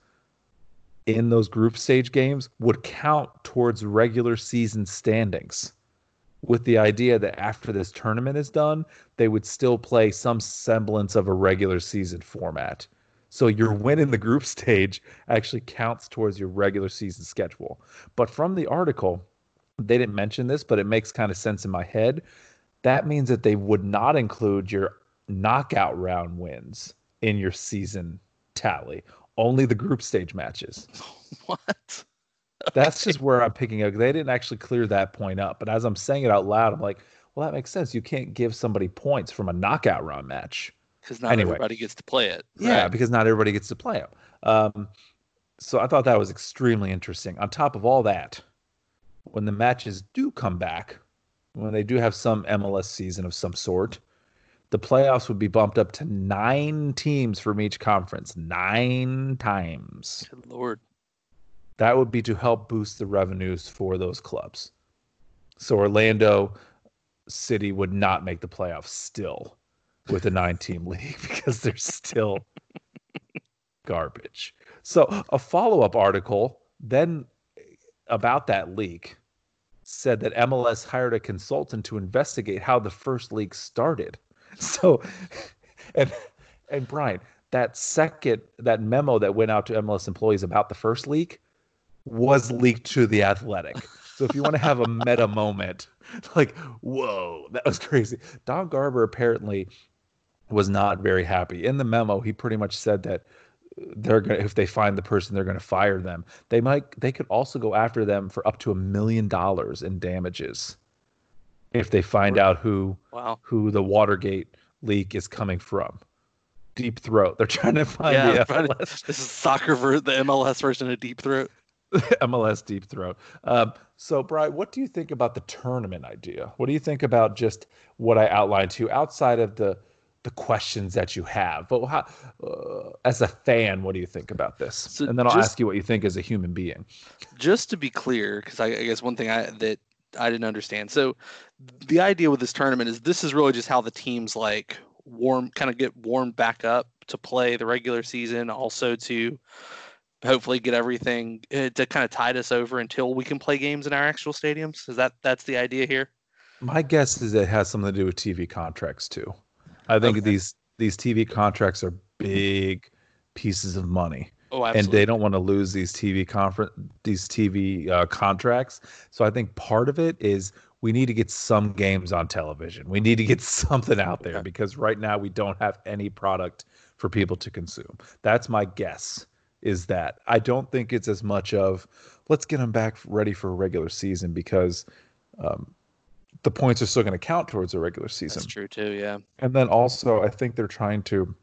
in those group stage games would count towards regular season standings with the idea that after this tournament is done, they would still play some semblance of a regular season format. So your win in the group stage actually counts towards your regular season schedule. But from the article, they didn't mention this, but it makes kind of sense in my head. That means that they would not include your knockout round wins in your season tally, only the group stage matches. What? That's just where I'm picking up. They didn't actually clear that point up, but as I'm saying it out loud, I'm like, well, that makes sense. You can't give somebody points from a knockout round match because not anyway. everybody gets to play it. Right? Yeah, because not everybody gets to play it. Um, so I thought that was extremely interesting. On top of all that, when the matches do come back, when they do have some MLS season of some sort, the playoffs would be bumped up to nine teams from each conference. Nine times. Good Lord. That would be to help boost the revenues for those clubs. So Orlando City would not make the playoffs still with a nine team league because they're still garbage. So a follow up article then about that leak said that MLS hired a consultant to investigate how the first league started. So and and Brian, that second that memo that went out to MLS employees about the first leak was leaked to the Athletic. So if you want to have a meta moment, like whoa, that was crazy. Don Garber apparently was not very happy. In the memo, he pretty much said that they're going to if they find the person they're going to fire them. They might they could also go after them for up to a million dollars in damages if they find out who wow. who the Watergate leak is coming from. Deep Throat. They're trying to find yeah. This is soccer for the MLS version of Deep Throat. MLS Deep Throat. Um, so, Brian, what do you think about the tournament idea? What do you think about just what I outlined to you outside of the the questions that you have? But how, uh, as a fan, what do you think about this? So and then I'll just, ask you what you think as a human being. Just to be clear, because I, I guess one thing I that I didn't understand. So, the idea with this tournament is this is really just how the teams like warm, kind of get warmed back up to play the regular season, also to hopefully get everything uh, to kind of tide us over until we can play games in our actual stadiums. Is that that's the idea here? My guess is it has something to do with TV contracts too. I think okay. these these TV contracts are big pieces of money. Oh, and they don't want to lose these TV conference these TV uh, contracts. So I think part of it is we need to get some games on television. We need to get something out there okay. because right now we don't have any product for people to consume. That's my guess is that. I don't think it's as much of let's get them back ready for a regular season because um, the points are still going to count towards a regular season. That's true too. Yeah. And then also, I think they're trying to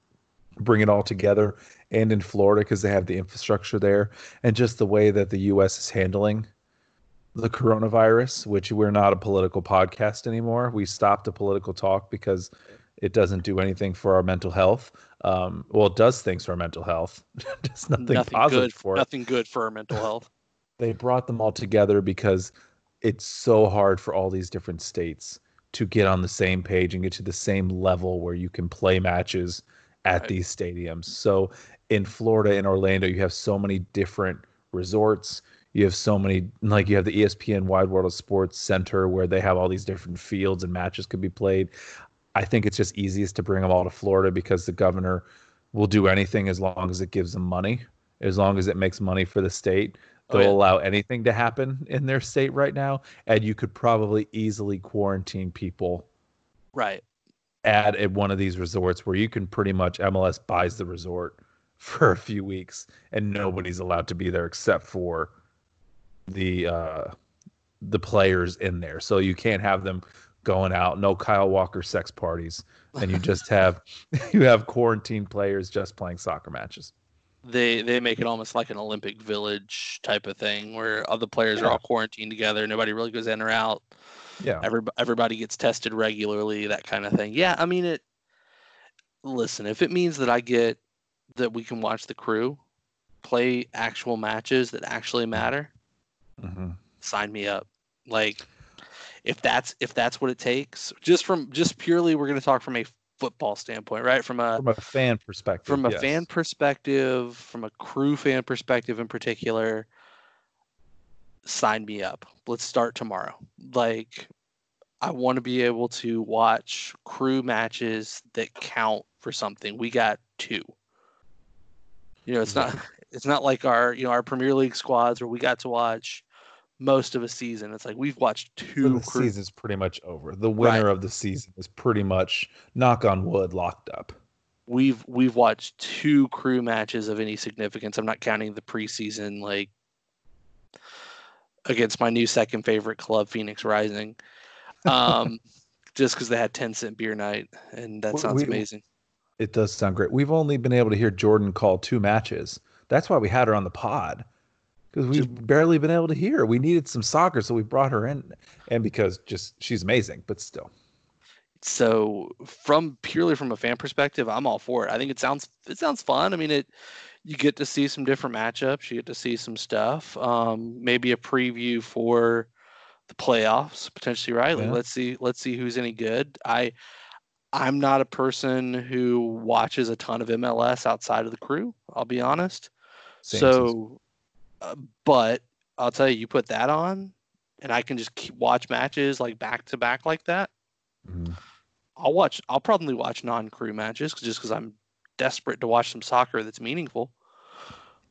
bring it all together and in Florida because they have the infrastructure there and just the way that the U.S. is handling the coronavirus, which we're not a political podcast anymore. We stopped the political talk because it doesn't do anything for our mental health. Um, well, it does things for our mental health. Nothing, nothing positive good, for nothing good for our mental health. They brought them all together because it's so hard for all these different states to get on the same page and get to the same level where you can play matches at right. these stadiums. So in Florida in Orlando, you have so many different resorts. You have so many like you have the ESPN Wide World of Sports Center where they have all these different fields and matches could be played. I think it's just easiest to bring them all to Florida because the governor will do anything as long as it gives them money, as long as it makes money for the state. They'll oh, yeah. allow anything to happen in their state right now, and you could probably easily quarantine people. Right. At, at one of these resorts where you can pretty much MLS buys the resort for a few weeks and nobody's allowed to be there except for the uh the players in there. So you can't have them going out, no Kyle Walker sex parties, and you just have you have quarantine players just playing soccer matches they they make it almost like an Olympic Village type of thing where other players yeah. are all quarantined together. Nobody really goes in or out. Yeah. Every, everybody gets tested regularly, that kind of thing. Yeah, I mean it. Listen, if it means that I get that we can watch the crew play actual matches that actually matter, mm-hmm. sign me up. Like, if that's if that's what it takes, just from just purely, we're going to talk from a football standpoint, right? From a from a fan perspective. From a yes. fan perspective, from a crew fan perspective in particular, sign me up. Let's start tomorrow. Like I want to be able to watch crew matches that count for something. We got two. You know, it's not it's not like our, you know, our Premier League squads where we got to watch most of a season. It's like we've watched two. the cru- season's pretty much over. The winner right. of the season is pretty much knock on wood locked up. We've we've watched two crew matches of any significance. I'm not counting the preseason like against my new second favorite club, Phoenix Rising. Um, just because they had 10 cent beer night, and that sounds we, amazing. It does sound great. We've only been able to hear Jordan call two matches. That's why we had her on the pod because we've barely been able to hear. We needed some soccer, so we brought her in, and because just she's amazing, but still. So, from purely from a fan perspective, I'm all for it. I think it sounds it sounds fun. I mean, it you get to see some different matchups. You get to see some stuff. Um, maybe a preview for the playoffs potentially. Right? Like, let's see let's see who's any good. I I'm not a person who watches a ton of MLS outside of the crew. I'll be honest. Same so uh, but I'll tell you, you put that on, and I can just keep watch matches like back to back like that. Mm-hmm. I'll watch. I'll probably watch non-crew matches just because I'm desperate to watch some soccer that's meaningful.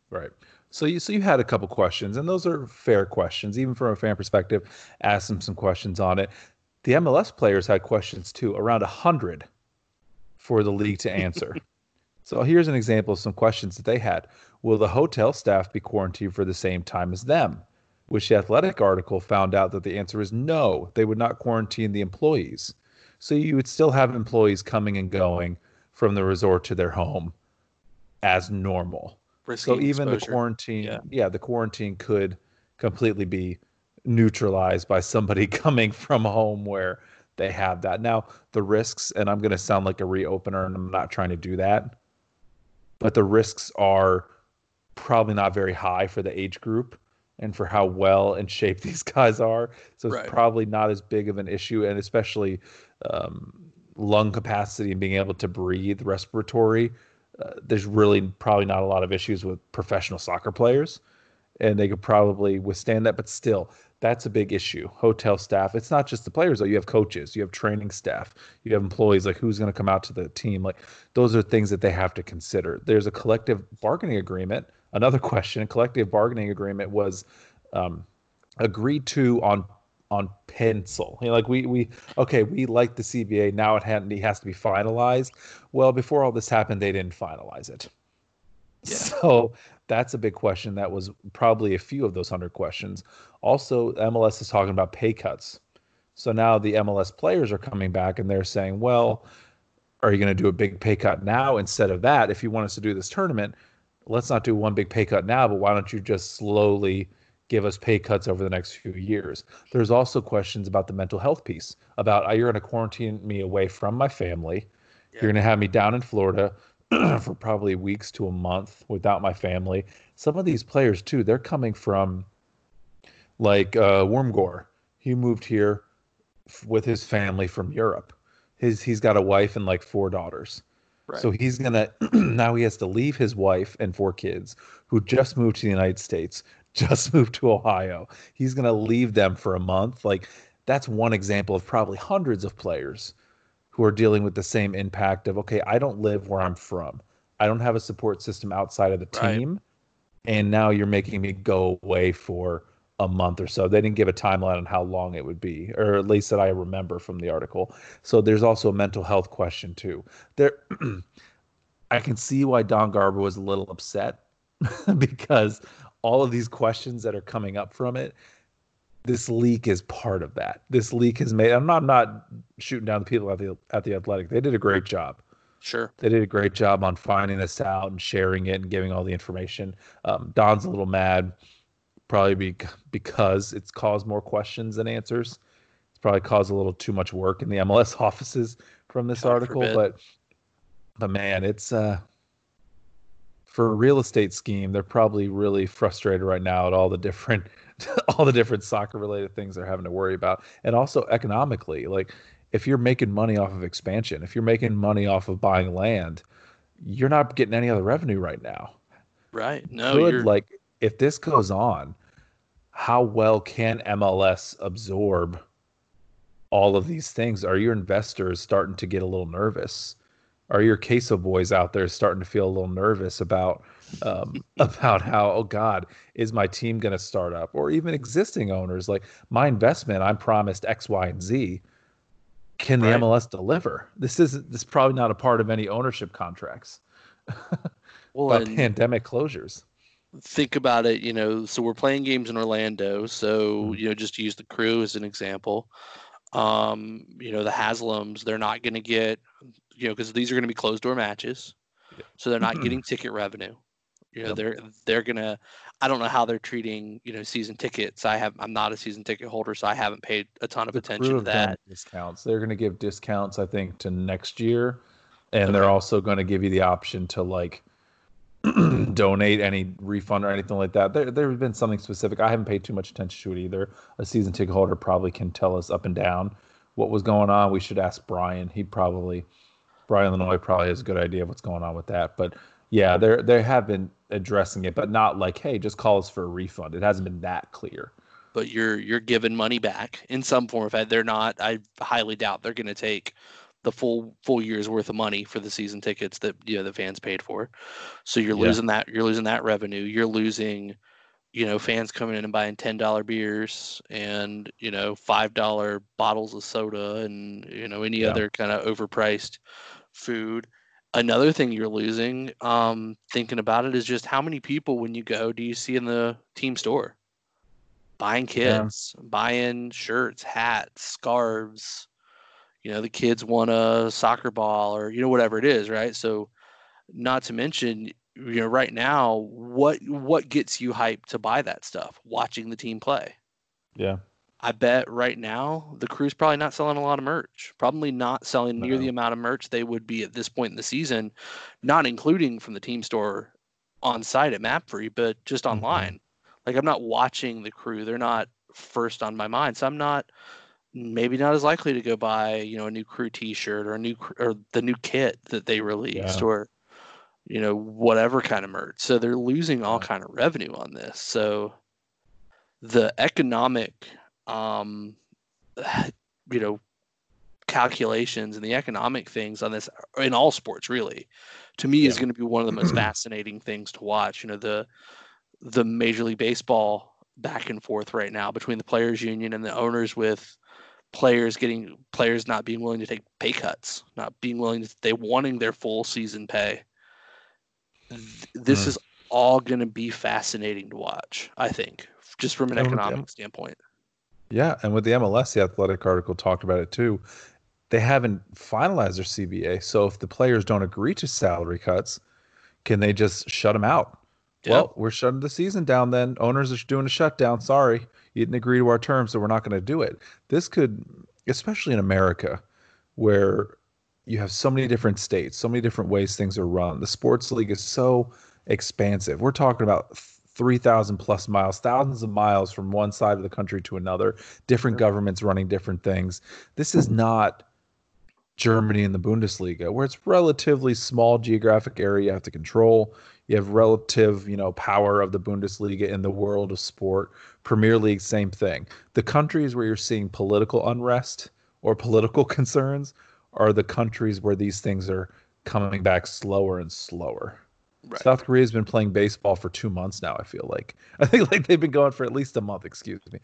Right. So you so you had a couple questions, and those are fair questions, even from a fan perspective. Ask them some questions on it. The MLS players had questions too, around a hundred for the league to answer. so here's an example of some questions that they had. Will the hotel staff be quarantined for the same time as them? Which the athletic article found out that the answer is no, they would not quarantine the employees. So you would still have employees coming and going from the resort to their home as normal. Risking so even exposure. the quarantine, yeah. yeah, the quarantine could completely be neutralized by somebody coming from home where they have that. Now, the risks, and I'm going to sound like a reopener, and I'm not trying to do that, but the risks are probably not very high for the age group and for how well in shape these guys are. So it's right. probably not as big of an issue, and especially um, lung capacity and being able to breathe, respiratory. Uh, there's really probably not a lot of issues with professional soccer players, and they could probably withstand that. But still, that's a big issue. Hotel staff. It's not just the players though. You have coaches, you have training staff, you have employees. Like who's going to come out to the team? Like those are things that they have to consider. There's a collective bargaining agreement another question a collective bargaining agreement was um, agreed to on on pencil. You know, like we we okay, we like the CBA now. It had, it has to be finalized. Well, before all this happened, they didn't finalize it. Yeah. So that's a big question. That was probably a few of those hundred questions. Also, MLS is talking about pay cuts. So now the MLS players are coming back and they're saying, well, are you going to do a big pay cut now instead of that? If you want us to do this tournament, let's not do one big pay cut now, but why don't you just slowly give us pay cuts over the next few years? There's also questions about the mental health piece about uh, you're going to quarantine me away from my family. Yeah. You're going to have me down in Florida for probably weeks to a month without my family. Some of these players too, they're coming from like uh, Wormgoor. He moved here f- with his family from Europe. His he's got a wife and like four daughters. Right. So he's gonna now he has to leave his wife and four kids who just moved to the United States, just moved to Ohio. He's gonna leave them for a month. Like that's one example of probably hundreds of players who are dealing with the same impact of okay, I don't live where I'm from. I don't have a support system outside of the team. Right. And now you're making me go away for a month or so. They didn't give a timeline on how long it would be, or at least that I remember from the article. So there's also a mental health question too. There I can see why Don Garber was a little upset because all of these questions that are coming up from it this leak is part of that. This leak has made. I'm not I'm not shooting down the people at the at the Athletic. They did a great job. Sure, they did a great job on finding this out and sharing it and giving all the information. Um, Don's a little mad, probably be, because it's caused more questions than answers. It's probably caused a little too much work in the MLS offices from this God article. Forbid. But but man, it's uh for a real estate scheme, they're probably really frustrated right now at all the different all the different soccer related things they're having to worry about. And also economically, like if you're making money off of expansion, if you're making money off of buying land, you're not getting any other revenue right now. Right. No. Good. You're... Like if this goes on, how well can MLS absorb all of these things? Are your investors starting to get a little nervous? Are your queso boys out there starting to feel a little nervous about um, about how oh god is my team going to start up or even existing owners like my investment i'm promised x y and z can the right. mls deliver this is this is probably not a part of any ownership contracts well pandemic closures think about it you know so we're playing games in orlando so mm-hmm. you know just use the crew as an example um you know the haslams they're not going to get you know because these are going to be closed door matches so they're not getting ticket revenue you know, yep. they're they're gonna. I don't know how they're treating you know season tickets. I have I'm not a season ticket holder, so I haven't paid a ton of the attention to that. Discounts. They're gonna give discounts, I think, to next year, and okay. they're also gonna give you the option to like donate any refund or anything like that. There there's been something specific. I haven't paid too much attention to it either. A season ticket holder probably can tell us up and down what was going on. We should ask Brian. He probably Brian Lanois probably has a good idea of what's going on with that. But yeah, they they have been addressing it, but not like, hey, just call us for a refund. It hasn't been that clear. But you're you're giving money back in some form. If they're not, I highly doubt they're going to take the full full year's worth of money for the season tickets that you know the fans paid for. So you're yeah. losing that you're losing that revenue. You're losing, you know, fans coming in and buying ten dollar beers and you know five dollar bottles of soda and you know any yeah. other kind of overpriced food another thing you're losing um, thinking about it is just how many people when you go do you see in the team store buying kits yeah. buying shirts hats scarves you know the kids want a soccer ball or you know whatever it is right so not to mention you know right now what what gets you hyped to buy that stuff watching the team play yeah I bet right now the crew's probably not selling a lot of merch. Probably not selling near the amount of merch they would be at this point in the season, not including from the team store on site at Mapfre, but just mm-hmm. online. Mm-hmm. Like I'm not watching the crew. They're not first on my mind. So I'm not maybe not as likely to go buy, you know, a new crew t-shirt or a new or the new kit that they released yeah. or you know, whatever kind of merch. So they're losing all kind of revenue on this. So the economic um, you know, calculations and the economic things on this in all sports really to me yeah. is going to be one of the most fascinating things to watch you know the the major league baseball back and forth right now between the players union and the owners with players getting players not being willing to take pay cuts not being willing to they wanting their full season pay this mm. is all going to be fascinating to watch. I think, just from an and economic M- standpoint. Yeah, and with the MLS, the Athletic article talked about it too. They haven't finalized their CBA, so if the players don't agree to salary cuts, can they just shut them out? Yep. Well, we're shutting the season down. Then owners are doing a shutdown. Sorry, you didn't agree to our terms, so we're not going to do it. This could, especially in America, where you have so many different states, so many different ways things are run. The sports league is so expansive. We're talking about 3,000 plus miles, thousands of miles from one side of the country to another, different governments running different things. This is not Germany in the Bundesliga, where it's relatively small geographic area you have to control. You have relative, you know, power of the Bundesliga in the world of sport. Premier League, same thing. The countries where you're seeing political unrest or political concerns are the countries where these things are coming back slower and slower. Right. South Korea's been playing baseball for two months now. I feel like I think like they've been going for at least a month. Excuse me.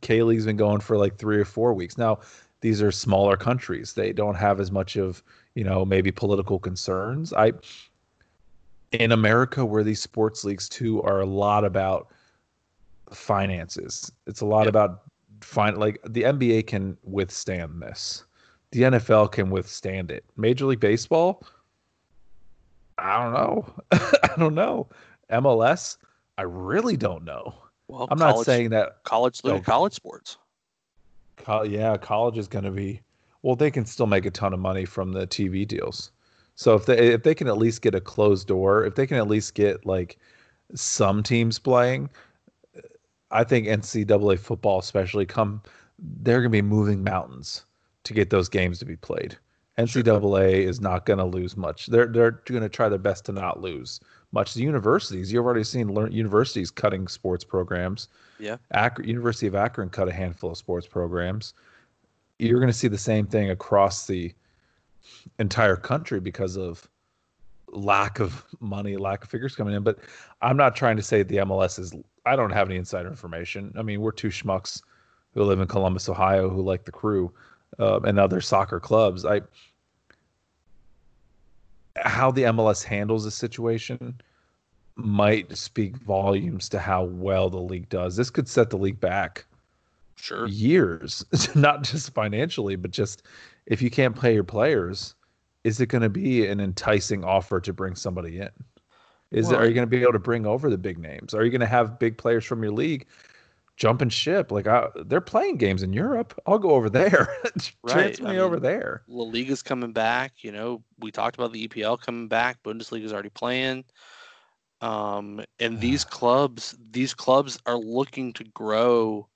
K League's been going for like three or four weeks now. These are smaller countries. They don't have as much of you know maybe political concerns. I in America where these sports leagues too are a lot about finances. It's a lot yep. about fine like the NBA can withstand this. The NFL can withstand it. Major League Baseball I don't know. I don't know. MLS, I really don't know. Well, I'm college, not saying that college look college sports. Co- yeah, college is going to be well. They can still make a ton of money from the TV deals. So if they if they can at least get a closed door, if they can at least get like some teams playing, I think NCAA football especially come they're going to be moving mountains to get those games to be played. NCAA is not going to lose much. They're they're going to try their best to not lose much. The universities, you've already seen learn, universities cutting sports programs. Yeah. Akron, University of Akron cut a handful of sports programs. You're going to see the same thing across the entire country because of lack of money, lack of figures coming in. But I'm not trying to say the MLS is. I don't have any insider information. I mean, we're two schmucks who live in Columbus, Ohio, who like the crew uh, and other soccer clubs. I how the MLS handles the situation might speak volumes to how well the league does. This could set the league back sure years, not just financially, but just if you can't pay your players, is it going to be an enticing offer to bring somebody in? Is well, it, are you going to be able to bring over the big names? Are you going to have big players from your league jumping ship. Like I, they're playing games in Europe. I'll go over there. Transfer me I mean, over there. La Liga's coming back. You know, we talked about the EPL coming back. Bundesliga's already playing. Um, and these clubs, these clubs are looking to grow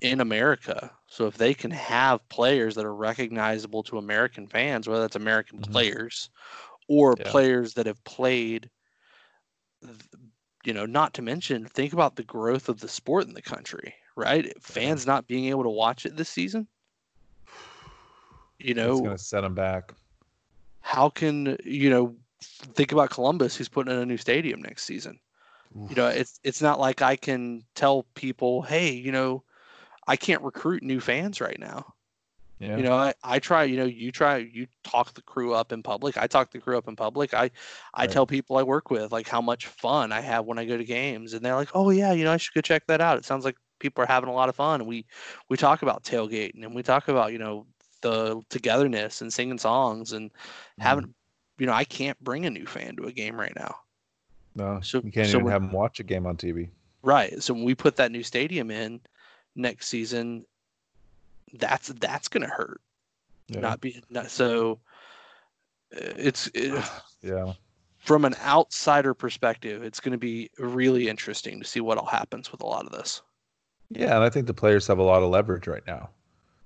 in America. So if they can have players that are recognizable to American fans, whether that's American mm-hmm. players or yeah. players that have played you know, not to mention, think about the growth of the sport in the country, right? Fans not being able to watch it this season. You know, it's going to set them back. How can you know? Think about Columbus, who's putting in a new stadium next season. Oof. You know, it's it's not like I can tell people, hey, you know, I can't recruit new fans right now. Yeah. You know, I, I try, you know, you try, you talk the crew up in public. I talk the crew up in public. I, I right. tell people I work with like how much fun I have when I go to games and they're like, oh yeah, you know, I should go check that out. It sounds like people are having a lot of fun. And we, we talk about tailgating and we talk about, you know, the togetherness and singing songs and mm-hmm. having, you know, I can't bring a new fan to a game right now. No, so you can't so even have them watch a game on TV. Right. So when we put that new stadium in next season, that's that's gonna hurt. Yeah. Not be not, so. Uh, it's it, yeah. From an outsider perspective, it's going to be really interesting to see what all happens with a lot of this. Yeah, and I think the players have a lot of leverage right now.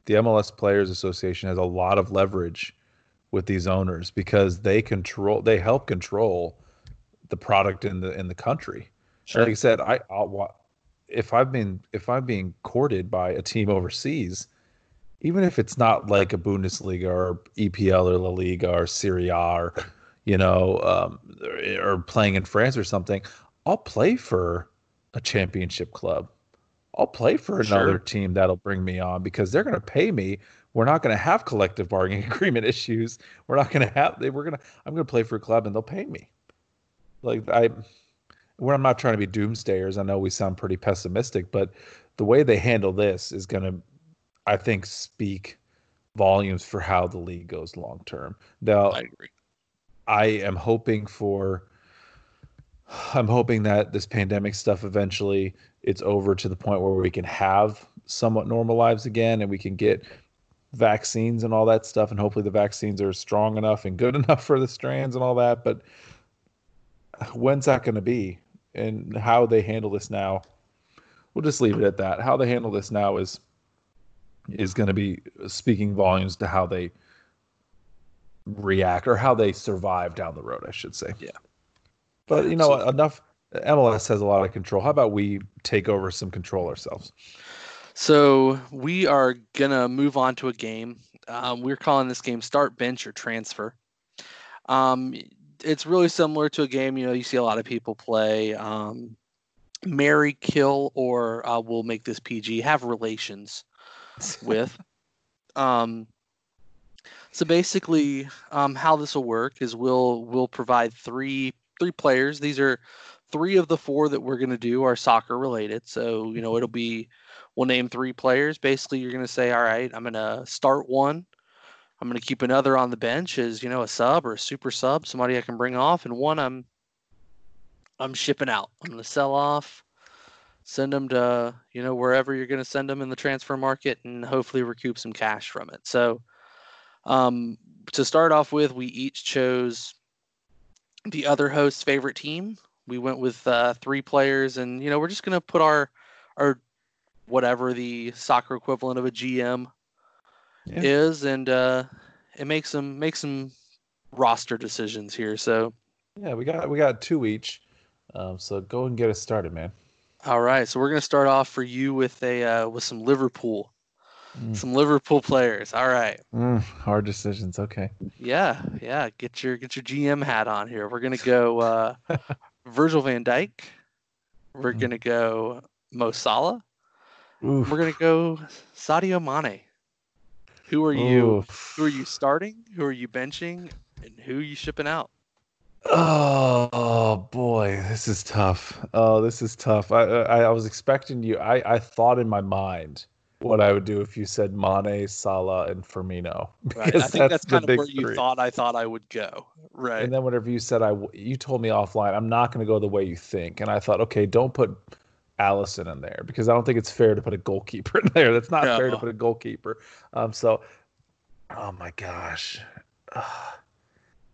The MLS Players Association has a lot of leverage with these owners because they control, they help control the product in the in the country. Sure. Like I said, I I'll, if I've been if I'm being courted by a team overseas, even if it's not like a Bundesliga or EPL or La Liga or Serie A or you know um, or, or playing in France or something, I'll play for a championship club. I'll play for another sure. team that'll bring me on because they're going to pay me. We're not going to have collective bargaining agreement issues. We're not going to have. We're going to. I'm going to play for a club and they'll pay me. Like I, where I'm not trying to be doomsdayers. I know we sound pretty pessimistic, but the way they handle this is going to, I think, speak volumes for how the league goes long term. Now, I agree. I am hoping for. I'm hoping that this pandemic stuff eventually it's over to the point where we can have somewhat normal lives again and we can get vaccines and all that stuff and hopefully the vaccines are strong enough and good enough for the strands and all that but when's that going to be? And how they handle this now we'll just leave it at that. How they handle this now is is going to be speaking volumes to how they react or how they survive down the road i should say. Yeah. But you know enough mls has a lot of control. How about we take over some control ourselves so we are gonna move on to a game. Um, we're calling this game start, bench, or transfer. Um, it's really similar to a game you know you see a lot of people play. Um, marry, kill, or uh, we'll make this PG. Have relations with. Um, so basically, um, how this will work is we'll we'll provide three three players. These are three of the four that we're going to do are soccer related. So you know it'll be we'll name three players. Basically, you're going to say, all right, I'm going to start one. I'm going to keep another on the bench as you know a sub or a super sub, somebody I can bring off, and one I'm I'm shipping out. I'm going to sell off, send them to you know wherever you're going to send them in the transfer market, and hopefully recoup some cash from it. So, um, to start off with, we each chose the other host's favorite team. We went with uh, three players, and you know we're just going to put our our whatever the soccer equivalent of a GM yeah. is, and uh, it makes some makes some roster decisions here. So yeah, we got we got two each. Um, so go and get us started, man. All right, so we're gonna start off for you with a uh, with some Liverpool, mm. some Liverpool players. All right. Mm, hard decisions. Okay. Yeah, yeah. Get your get your GM hat on here. We're gonna go uh, Virgil Van Dijk. We're mm. gonna go Mo Salah. Oof. We're gonna go Sadio Mane. Who are you? Oof. Who are you starting? Who are you benching? And who are you shipping out? Oh boy, this is tough. Oh, this is tough. I I, I was expecting you. I I thought in my mind what I would do if you said Mane, Salah, and Firmino. Right. I think that's, that's kind of where you thought I thought I would go. Right. And then whatever you said, I you told me offline, I'm not going to go the way you think, and I thought, okay, don't put Alisson in there because I don't think it's fair to put a goalkeeper in there. That's not fair to put a goalkeeper. Um, so, oh my gosh, uh,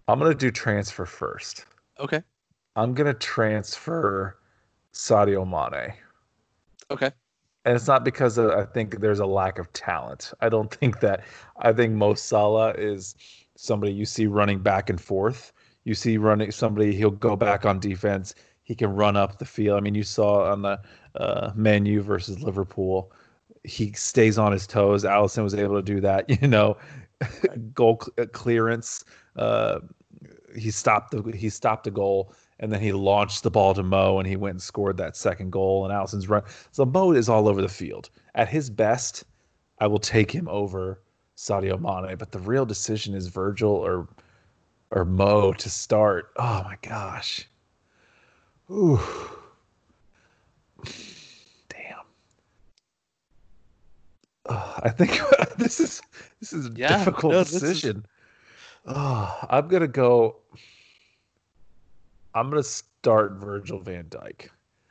I'm gonna do transfer first. Okay. I'm gonna transfer Sadio Mane. Okay. And it's not because of, I think there's a lack of talent. I don't think that. I think Mo Salah is somebody you see running back and forth. You see running somebody he'll go back on defense he can run up the field. I mean, you saw on the uh, Man U versus Liverpool, he stays on his toes. Alisson was able to do that. You know, goal cl- uh, clearance. Uh, he stopped the he stopped the goal and then he launched the ball to Mo and he went and scored that second goal. And Alisson's run. So Mo is all over the field. At his best, I will take him over Sadio Mane. But the real decision is Virgil or or Mo to start. Oh my gosh. Ooh. Damn. Uh, I think this is this is a yeah, difficult no, decision. Is... Oh, I'm gonna go. I'm gonna start Virgil Van Dijk.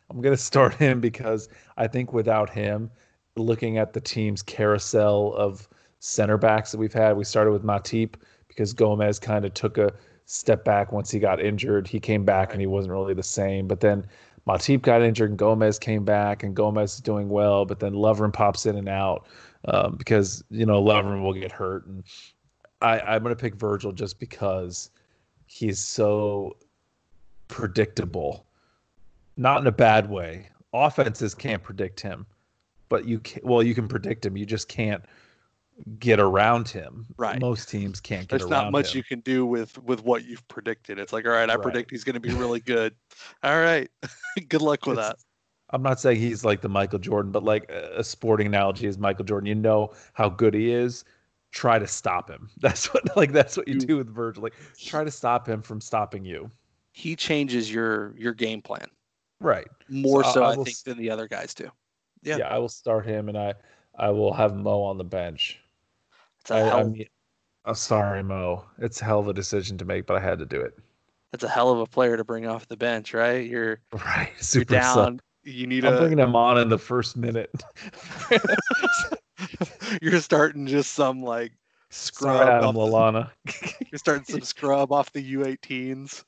I'm gonna start him because I think without him, looking at the team's carousel of center backs that we've had, we started with Matip because Gomez kind of took a step back once he got injured. He came back and he wasn't really the same. But then Matip got injured and Gomez came back and Gomez is doing well. But then Lovren pops in and out um, because you know Lovren will get hurt. And I, I'm going to pick Virgil just because he's so predictable, not in a bad way. Offenses can't predict him, but you can, well you can predict him. You just can't get around him. Right. Most teams can't get around him. There's not much him. you can do with with what you've predicted. It's like, all right, I right. predict he's going to be really good. all right. good luck with it's, that. I'm not saying he's like the Michael Jordan, but like a sporting analogy is Michael Jordan. You know how good he is. Try to stop him. That's what like that's what you, you do with Virgil. Like try to stop him from stopping you. he changes your your game plan Right. more So so, I- I will think than the other guys do. Yeah. Yeah. I will start him, and I I will have Mo on the bench. It's a I, hell, I mean, I'm sorry, Mo. It's a hell of a decision to make, but I had to do it. it's a hell of a player to bring off the bench, right? You're Right. you're Super sub. down. You need I'm a. bringing him on in the first minute. you're starting just some like scrub. Sorry, Adam off the- Lallana. you're starting some scrub off the U18s.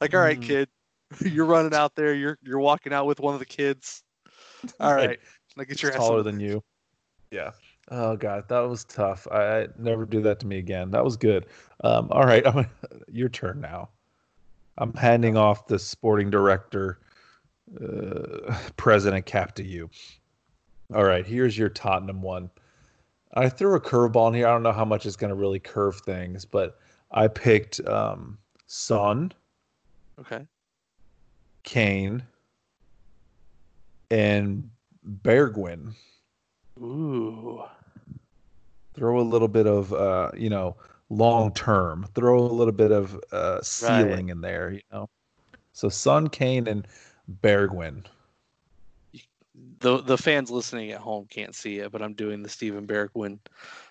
Like, all right, Mhm. kid, you're running out there. You're you're walking out with one of the kids. All Right. like, now get your ass taller than you. Yeah. Oh god, that was tough. I, I never do that to me again. That was good. Um, all right, I'm, your turn now. I'm handing off the sporting director, uh, president cap to you. All right, here's your Tottenham one. I threw a curveball in here. I don't know how much it's going to really curve things, but I picked um, Son, Okay. Kane, and Bergwijn. Ooh. throw a little bit of uh you know long term. Throw a little bit of uh ceiling in there you know. So Son Kane and Bergwijn the the fans listening at home can't see it, but I'm doing the Steven Bergwijn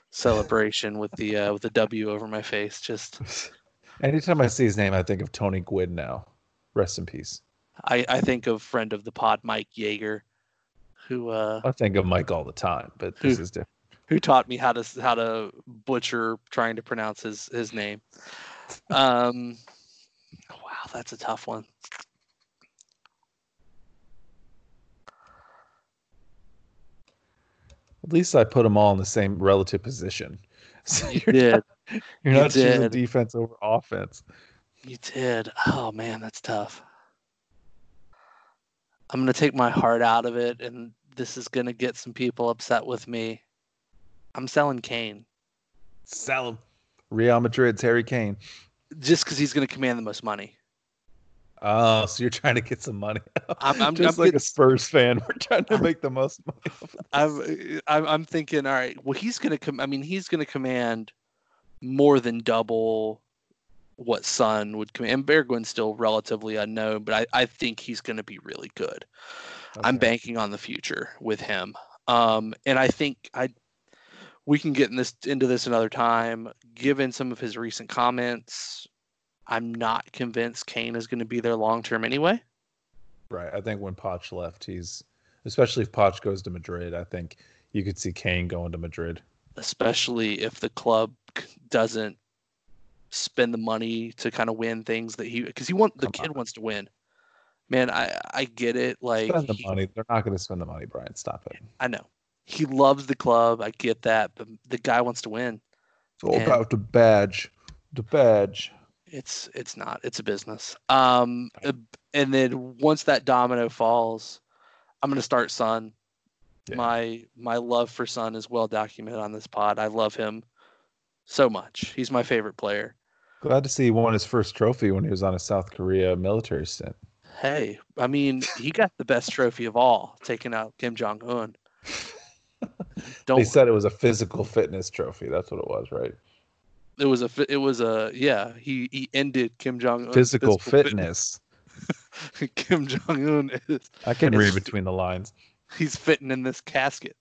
celebration with the uh, with the W over my face. Just anytime I see his name I think of Tony Gwynn now. Rest in peace. I I think of friend of the pod Mike Yeager, who uh I think of Mike all the time but this Who- is different who taught me how to how to butcher trying to pronounce his his name. Um, wow, that's a tough one. at least I put them all in the same relative position so You you're did, not, you're You not choosing defense over offense you did. Oh man, that's tough. I'm gonna take my heart out of it, and this is gonna get some people upset with me. I'm selling Kane sell him Real Madrid's Harry Kane just because he's gonna command the most money. Oh, so you're trying to get some money. I'm- I'm- just I'm like getting- a Spurs fan. We're trying to make the most money. I'm I'm, I'm thinking, all right, well, he's gonna come. I mean, he's gonna command more than double what Son would command. And Bergwijn's still relatively unknown, but I, I think he's gonna be really good. I'm banking on the future with him. Um, and I think I we can get in this into this another time. Given some of his recent comments, I'm not convinced Kane is going to be there long term anyway. right. I think when Poch left, he's especially if Poch goes to Madrid. I think you could see Kane going to Madrid. especially if the club doesn't spend the money to kind of win things that he because he want the Come kid on. wants to win. Man, I I get it. Like Spend the he- money. They're not going to spend the money, Brian. Stop it. I know he loves the club. I get that, but the guy wants to win. It's all And- about the badge. The badge. It's it's not. It's a business. Um, uh, and then once that domino falls, I'm gonna start Son. Yeah. My my love for Son is well documented on this pod. I love him so much. He's my favorite player. Glad to see he won his first trophy when he was on a South Korea military stint. Hey, I mean, he got the best trophy of all, taking out Kim Jong Un. They Don't. said it was a physical fitness trophy. That's what it was, right? It was a. It was a. Yeah. He he ended Kim Jong Un. Physical fitness. Kim Jong Un is. I can read between the lines. He's fitting in this casket.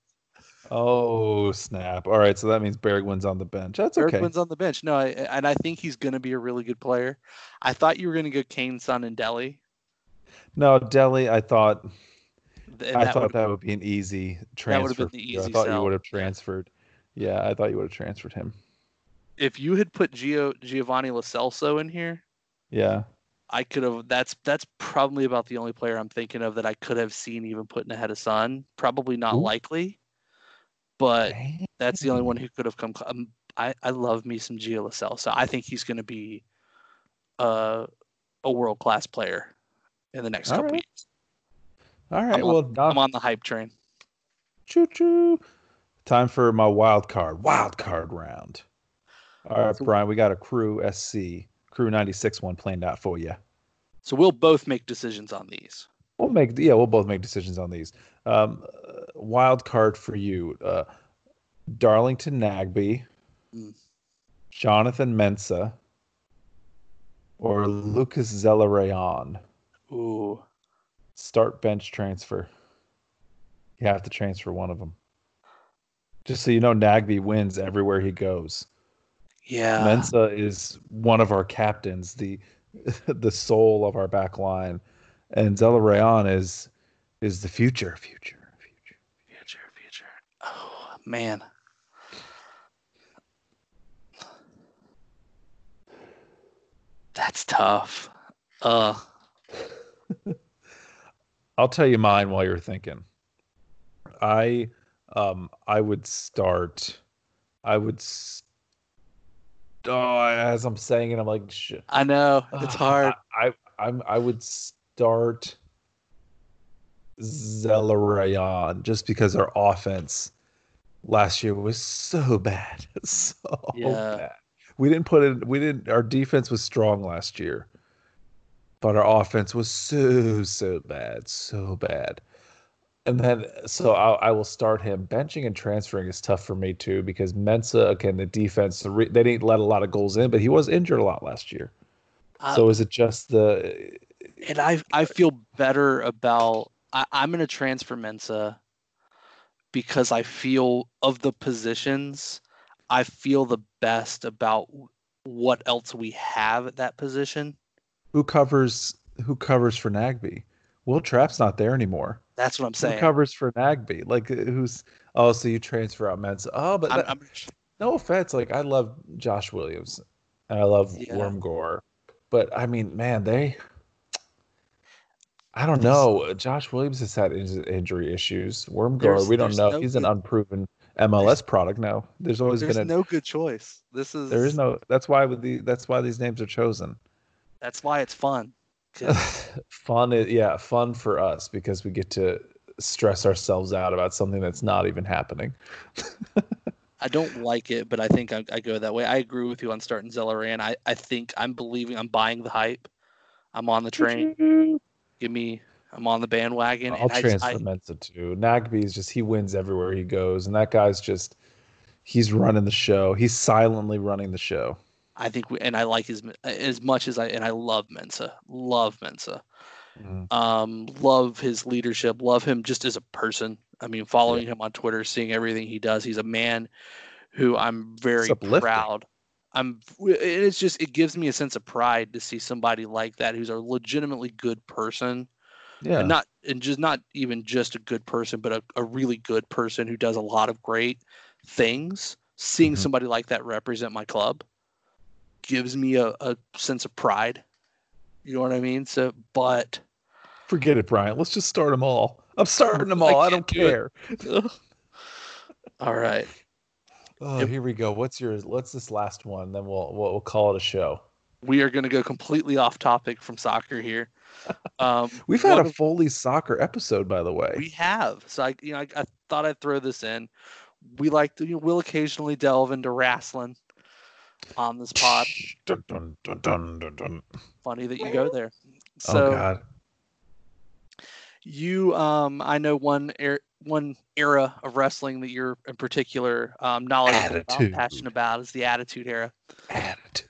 Oh snap! All right, so that means Bergwijn's on the bench. That's okay. Bergwijn's on the bench. No, I, and I think he's going to be a really good player. I thought you were going to go Kane, Son, and Dele. No, Dele. I thought and I that thought would- that would be an easy transfer. That would've transfer. been the you. I easy thought you would have transferred. Yeah, I thought you would have transferred him. if you had put Gio Giovanni Lo Celso in here, Yeah. I could have. That's that's probably about the only player I'm thinking of that I could have seen even putting ahead of Son. Probably not Ooh. likely, but Dang. that's the only one who could have come. Um, I I love me some Gio Lo Celso. I think he's going to be uh, a world class player in the next All couple right. years. All right. I'm well, I'm on the hype train. choo choo. Time for my wild card. Wild card round. All right, So- Brian. We got a Crew SC Crew 96 one planned out for you. So we'll both make decisions on these. We'll make yeah, we'll both make decisions on these. Um, uh, wild card for you, uh, Darlington Nagbe, Mm. Jonathan Mensah, or Lucas Zelarayan. Ooh. Start bench transfer. You have to transfer one of them. Just so you know, Nagbe wins everywhere he goes. Yeah. Mensah is one of our captains, the the soul of our back line, and Zelarayan is is the future, future, future. Future, future. Oh man. That's tough. Uh I'll tell you mine while you're thinking. I um I would start I would s- oh, as I'm saying it I'm like shit. I know it's hard. I, I I'm I would start Zelarayan just because our offense last year was so bad. So Yeah. bad. We didn't put in we didn't our defense was strong last year. But our offense was so so bad, so bad. And then so I, I will start him. Benching and transferring is tough for me too because Mensah again the defense the re, they didn't let a lot of goals in, but he was injured a lot last year. Uh, so is it just the and I I feel better about I, I'm gonna transfer Mensah because I feel of the positions, I feel the best about what else we have at that position. Who covers who covers for Nagbe? Will Trapp's not there anymore. That's what I'm saying. Who covers for Nagbe? Like uh, who's oh so you transfer out Mensah. Oh, but I'm, I'm, no offense, like I love Josh Williams and I love Yeah. Wormgoor, but I mean, man, they. I don't know. Josh Williams has had injury issues. Wormgoor, There's- we don't know. no He's an unproven MLS product now. There's always there's been a. no good choice. This is there is no. That's why with the. That's why these names are chosen. That's why it's fun. fun, yeah, fun for us because we get to stress ourselves out about something that's not even happening. I don't like it, but I think I, I go that way. I agree with you on starting Zelarayan. I, I think I'm believing I'm buying the hype. I'm on the train. Give me I'm on the bandwagon. I'll and I, just- transfer Mensah too. Nagbe is just he wins everywhere he goes, and that guy's just he's running the show. He's silently running the show. I think we, and I like his as much as I and I love Mensah. Love Mensah. Mhm. Um, love his leadership. Love him just as a person. I mean, following him on Twitter, seeing everything he does. He's a man who I'm very proud. I'm. and It's just it gives me a sense of pride to see somebody like that who's a legitimately good person, Yeah, and not and just not even just a good person, but a, a really good person who does a lot of great things. Seeing Mhm. somebody like that represent my club gives me a, a sense of pride. You know what I mean? So, but forget it, Brian. Let's just start them all. I'm starting them all. I, can't don't do care. all right. Oh, here we go. What's your? What's this last one? Then we'll we'll, we'll call it a show. we are going to go completely off topic from soccer here. Um, We've had a of- Foley soccer episode, by the way. we have so I you know I, I thought I'd throw this in. We like to you know, we'll occasionally delve into wrestling on this pod. Dun, dun, dun. Funny that you go there. oh So God. you um I know one er- one era of wrestling that you're in particular um knowledgeable about, passionate about is the attitude era. Attitude.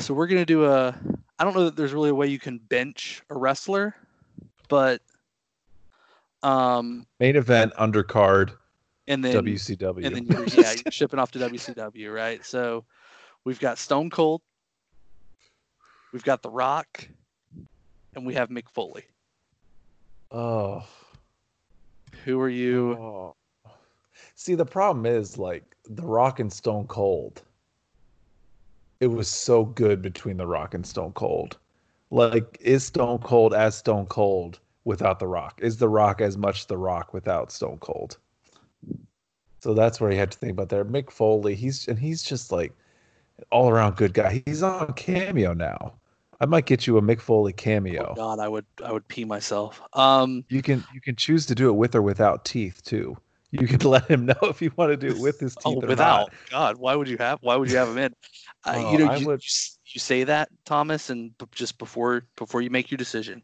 So we're gonna do a. I don't know that there's really a way you can bench a wrestler, but um, Main event undercard and then WCW. and then you're, yeah, you're shipping off to WCW, right? So we've got Stone Cold, we've got The Rock, and we have Mick Foley. oh. Who are you? Oh. See, the problem is like The Rock and Stone Cold. It was so good between The Rock and Stone Cold. Like, is Stone Cold as Stone Cold without The Rock? Is The Rock as much The Rock without Stone Cold? So that's where you had to think about there. Mick Foley, he's and he's just like all around good guy. He's on cameo now. I might get you a Mick Foley cameo. Oh God, I would I would pee myself. Um, You can you can choose to do it with or without teeth too. You can let him know if you want to do it with his teeth oh, or without not. God, why would you have? Why would you have him in? Uh, Oh, you know, I you, would- you say that, Thomas, and b- just before before you make your decision,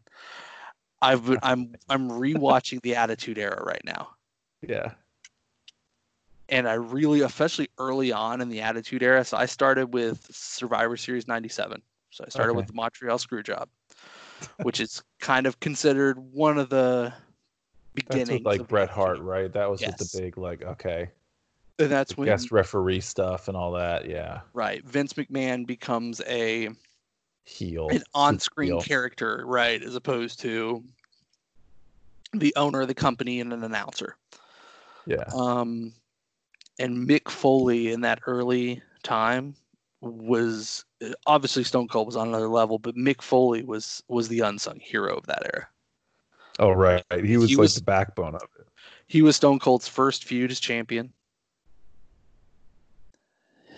I've been, I'm I'm rewatching the Attitude Era right now, Yeah. And I really, especially early on in the Attitude Era. So I started with Survivor Series '97, So I started Okay. with the Montreal Screwjob, which is kind of considered one of the beginnings. with like Bret Hart, right? That was with the big like okay, And that's when guest referee stuff and all that. Yeah, right Vince McMahon becomes a heel, an on-screen heel. character, right, as opposed to the owner of the company and an announcer. Yeah, Um, and Mick Foley in that early time was obviously Stone Cold was on another level, but Mick Foley was was the unsung hero of that era. Oh right, he was He like was- the backbone of it. He was Stone Cold's first feud as champion.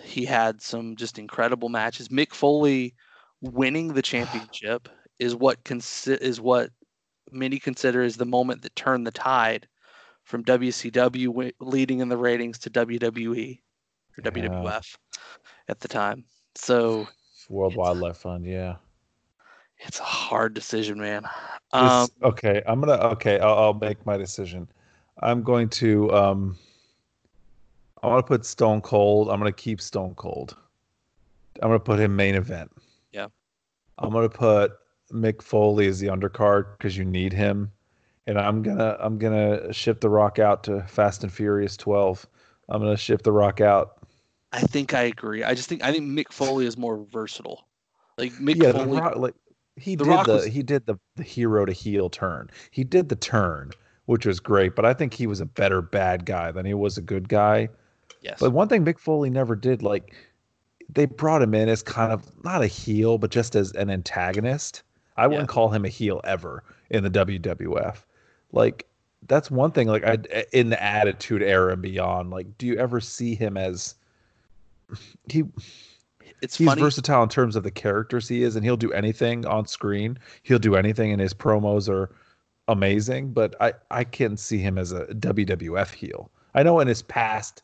He had some just incredible matches. Mick Foley winning the championship is what consi- is what many consider is the moment that turned the tide from WCW leading in the ratings to WWE or Yeah. WWF at the time. So World Wildlife Fund, yeah. it's a hard decision, man. Um, okay, I'm gonna okay. I'll, I'll make my decision. I'm going to um. I want to put Stone Cold. I'm gonna keep Stone Cold. I'm gonna put him main event. Yeah. I'm gonna put Mick Foley as the undercard because you need him, and I'm gonna I'm gonna ship the Rock out to Fast and Furious 12. I'm gonna ship the Rock out. I think I agree. I just think I think Mick Foley is more versatile. Like Mick yeah, the Foley, Rock, like he The did Rock the was- he did the the hero to heel turn. He did the turn, which was great. But I think he was a better bad guy than he was a good guy. yes, But one thing Mick Foley never did, like they brought him in as kind of not a heel, but just as an antagonist. I wouldn't call him a heel ever in the WWF. Like that's one thing. Like I eh, in the Attitude Era and beyond. Like, do you ever see him as he? it's he's funny. versatile in terms of the characters he is, and he'll do anything on screen. He'll do anything, and his promos are amazing. But I I can't see him as a WWF heel. I know in his past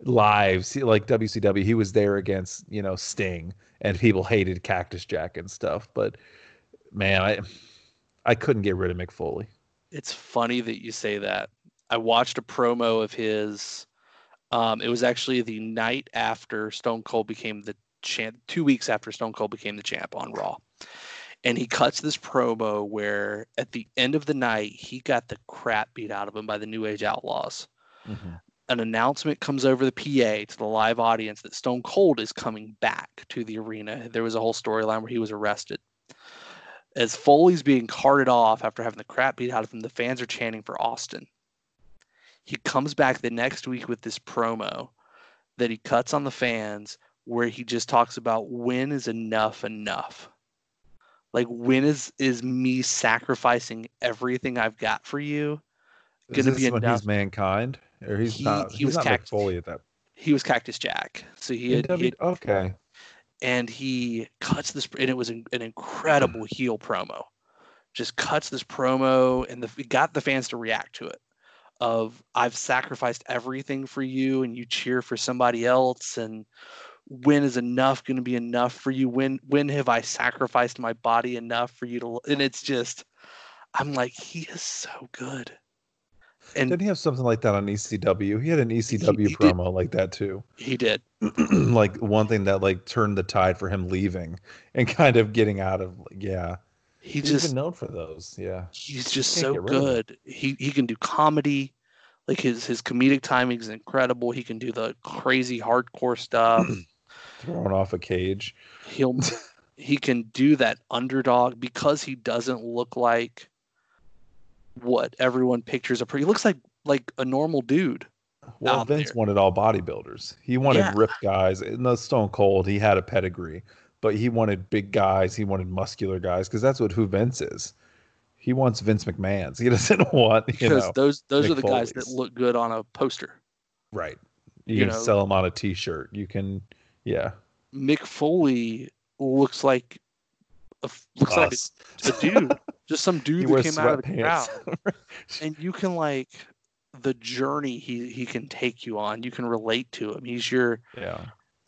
lives, he- like WCW, he was there against you know Sting, and people hated Cactus Jack and stuff. But man, I I couldn't get rid of Mick Foley. It's funny that you say that. I watched a promo of his. Um, it was actually the night after Stone Cold became the champ, two weeks after Stone Cold became the champ on Raw. And he cuts this promo where at the end of the night, he got the crap beat out of him by the New Age Outlaws. An announcement comes over the PA to the live audience that Stone Cold is coming back to the arena. There was a whole storyline where he was arrested. As Foley's being carted off after having the crap beat out of him, the fans are chanting for Austin. He comes back the next week with this promo that he cuts on the fans where he just talks about when is enough enough. Like when is is me sacrificing everything I've got for you gonna this be enough? he's mankind, or he's He- not? he was not Cactus- Foley at that. He was Cactus Jack. So he had, he had okay. And he cuts this and it was an, an incredible hmm. heel promo. Just cuts this promo and the, got the fans to react to it of i've sacrificed everything for you and you cheer for somebody else and when is enough going to be enough for you? When when have i sacrificed my body enough for you to and it's just i'm like he is so good and Didn't he have something like that on ECW? He had an ECW he did. promo like that too. he did like one thing that like turned the tide for him leaving and kind of getting out of yeah. he He's just known for those. Yeah. he's just so get rid of him. good. He he can do comedy, like his his comedic timing is incredible. He can do the crazy hardcore stuff. Thrown off a cage. He'll he can do that underdog because he doesn't look like what everyone pictures a. He looks like like a normal dude. Well, Vince there. wanted all bodybuilders. He wanted Yeah. ripped guys. In the Stone Cold, he had a pedigree, but he wanted big guys. He wanted muscular guys because that's what who Vince is. He wants Vince McMahon's. He doesn't want you Because know those those Mick are the guys that look good on a poster. right. You, you can know. sell them on a T-shirt. You can, yeah. Mick Foley looks like a, looks like a, a dude, just some dude that wears came out of the crowd. and you can like the journey he he can take you on. You can relate to him. He's your yeah.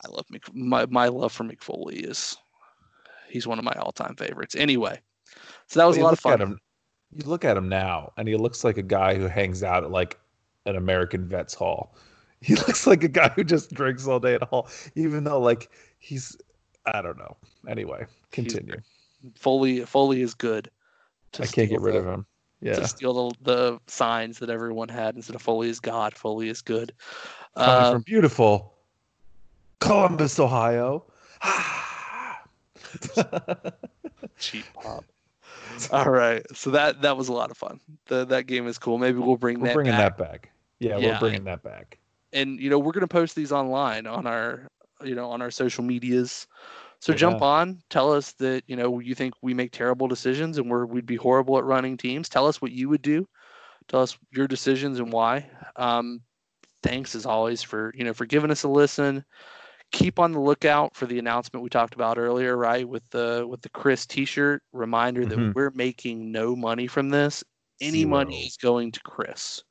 I love Mick, my my love for Mick Foley is he's one of my all time favorites. Anyway, so that was Well, a lot of fun. him- you look at him now, and he looks like a guy who hangs out at like an American Vets Hall. He looks like a guy who just drinks all day at hall, even though like he's. I don't know. Anyway, continue. Foley Foley is good. I can't get rid the, of him. Yeah. To steal the, the signs that everyone had instead of Foley is God, Foley is good. Coming uh, from beautiful Columbus, Ohio. Cheap pop. All right, so that that was a lot of fun. The, that game is cool. Maybe we'll bring we're that. Bringing back. that back. Yeah, yeah, we're bringing that back. And you know, we're gonna post these online on our you know on our social medias. So yeah. jump on, tell us that you know you think we make terrible decisions and we're we'd be horrible at running teams. Tell us what you would do. Tell us your decisions and why. Um, thanks as always for you know for giving us a listen keep on the lookout for the announcement we talked about earlier, right? With the with the CRIS T-shirt reminder mm-hmm. that we're making no money from this. Any Zero. money is going to CRIS.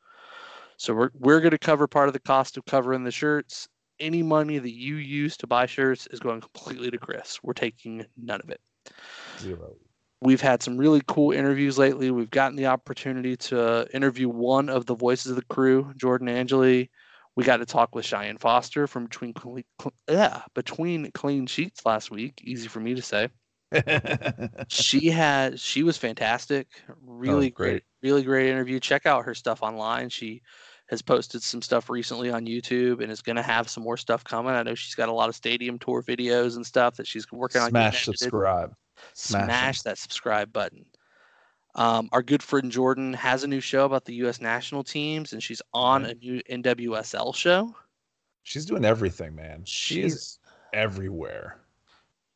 So we're we're going to cover part of the cost of covering the shirts. Any money that you use to buy shirts is going completely to CRIS. We're taking none of it. Zero. We've had some really cool interviews lately. We've gotten the opportunity to interview one of the voices of the crew, Jordan Angeli. We got to talk with Cheyenne Foster from between yeah between clean sheets last week. Easy for me to say. she had she was fantastic. Really oh, great. great, really great interview. Check out her stuff online. She has posted some stuff recently on YouTube and is going to have some more stuff coming. I know she's got a lot of stadium tour videos and stuff that she's working on. Smash subscribe. Smash, Smash that subscribe button. Um, our good friend Jordan has a new show about the U.S. national teams, and she's on a new NWSL show. She's doing everything, man. She she's is everywhere.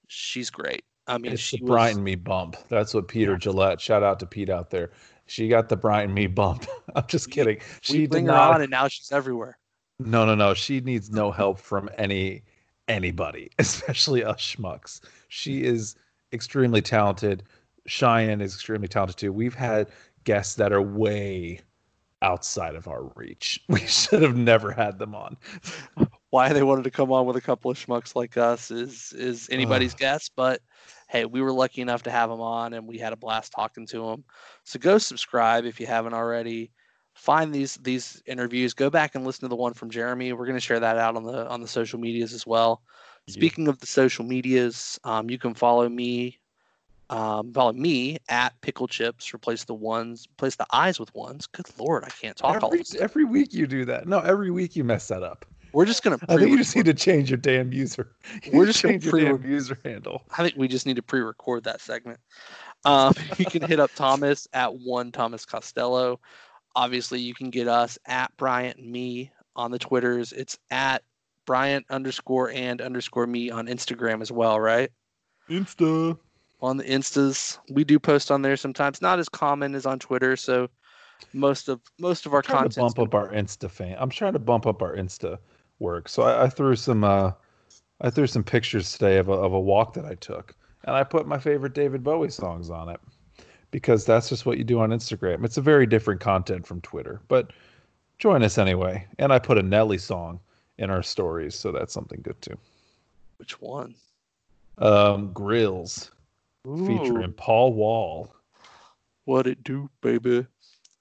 She's great. I mean, it's she the was, me bump. That's what Peter yeah. Gillette. Shout out to Pete out there. She got the Brian me bump. I'm just we, kidding. She we bring her not, on, and now she's everywhere. No, no, no. She needs no help from any anybody, especially us schmucks. She is extremely talented. Cheyenne is extremely talented too. We've had guests that are way outside of our reach. We should have never had them on. Why they wanted to come on with a couple of schmucks like us is is anybody's guess, but hey, we were lucky enough to have them on and we had a blast talking to them. So go subscribe if you haven't already. Find these these interviews. Go back and listen to the one from Jeremy. We're going to share that out on the on the social medias as well. Speaking of the social medias, um, you can follow me um, follow me at pickle chips. Replace the ones, replace the eyes with ones. Good lord, I can't talk every, all every week. You do that. No, every week you mess that up. We're just gonna. I think you just need to change your damn user. You We're just change your damn user handle. I think we just need to pre-record that segment. Um, you can hit up Thomas at one Thomas Costello. Obviously, you can get us at Bryant and me on the Twitters. It's at Bryant underscore and underscore me on Instagram as well, right? Insta on the instas. We do post on there sometimes, not as common as on Twitter. So most of most of our content. bump up our Insta fan. I'm trying to bump up our Insta work. So I, I threw some uh, I threw some pictures today of a, of a walk that I took, and I put my favorite David Bowie songs on it because that's just what you do on Instagram. It's a very different content from Twitter, but join us anyway. And I put a Nelly song in our stories, so that's something good too. Which one? Um, Grillz. Ooh. featuring Paul Wall. What it do, baby?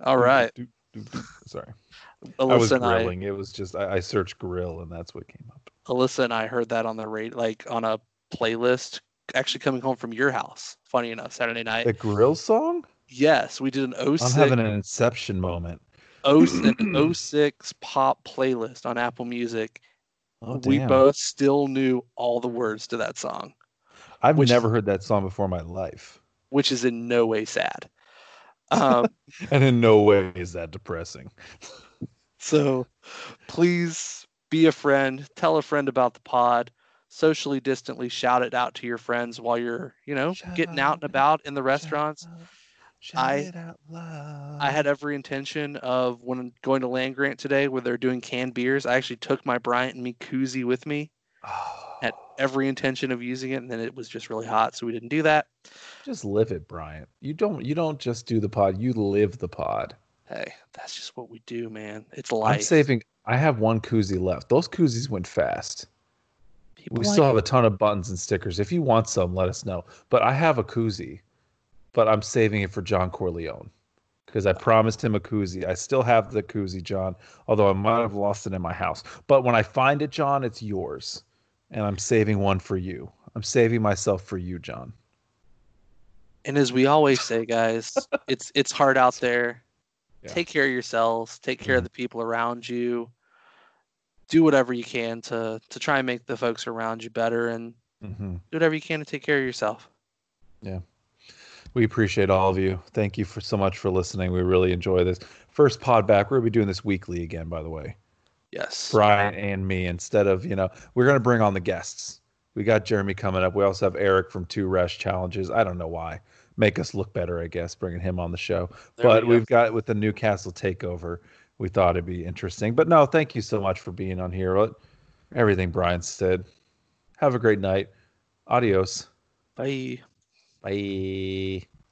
All right. Do, do, do, Sorry. Alyssa I was grilling. I, it was just I, I, searched grill and that's what came up. Alyssa and I heard that on the rate, like on a playlist. Actually, coming home from your house. Funny enough, Saturday night. The grill song. Yes, we did an 06. I'm having an inception moment. 06 pop playlist on Apple Music. Oh, we both still knew all the words to that song. I've never heard that song before in my life. Which is in no way sad. Um, and in no way is that depressing. so please be a friend. Tell a friend about the pod. Socially distantly shout it out to your friends while you're, you know, shout getting out and about in the restaurants. I I had every intention of when going to land grant today where they're doing canned beers. I actually took my Bryant and me koozie with me. Oh had every intention of using it, and then it was just really hot, so we didn't do that. Just live it, Bryant. You don't you don't just do the pod, you live the pod. Hey, that's just what we do, man. It's life. I'm saving I have one koozie left. Those koozies went fast. People we like still have a ton of buttons and stickers. If you want some, let us know. But I have a koozie, but I'm saving it for John Corleone because I promised him a koozie. I still have the koozie, John, although I might have lost it in my house. But when I find it, John, it's yours and I'm saving one for you. I'm saving myself for you, John. And as we always say, guys, it's it's hard out there. Yeah. Take care of yourselves. Take care of Mhm. the people around you. Do whatever you can to to try and make the folks around you better, and hmm do whatever you can to take care of yourself. Yeah. We appreciate all of you. Thank you for so much for listening. We really enjoy this first pod back. We're gonna be doing this weekly again, by the way. Yes. Brian and me instead of you know we're gonna bring on the guests. We got Jeremy coming up. We also have Eric from Two Rest Challenges. I don't know why. Make us look better, I guess, bringing him on the show. There but we've got with the Newcastle takeover. We thought it'd be interesting. But no, thank you so much for being on here. What- Everything Brian said. Have a great night. Adios. Bye. Bye.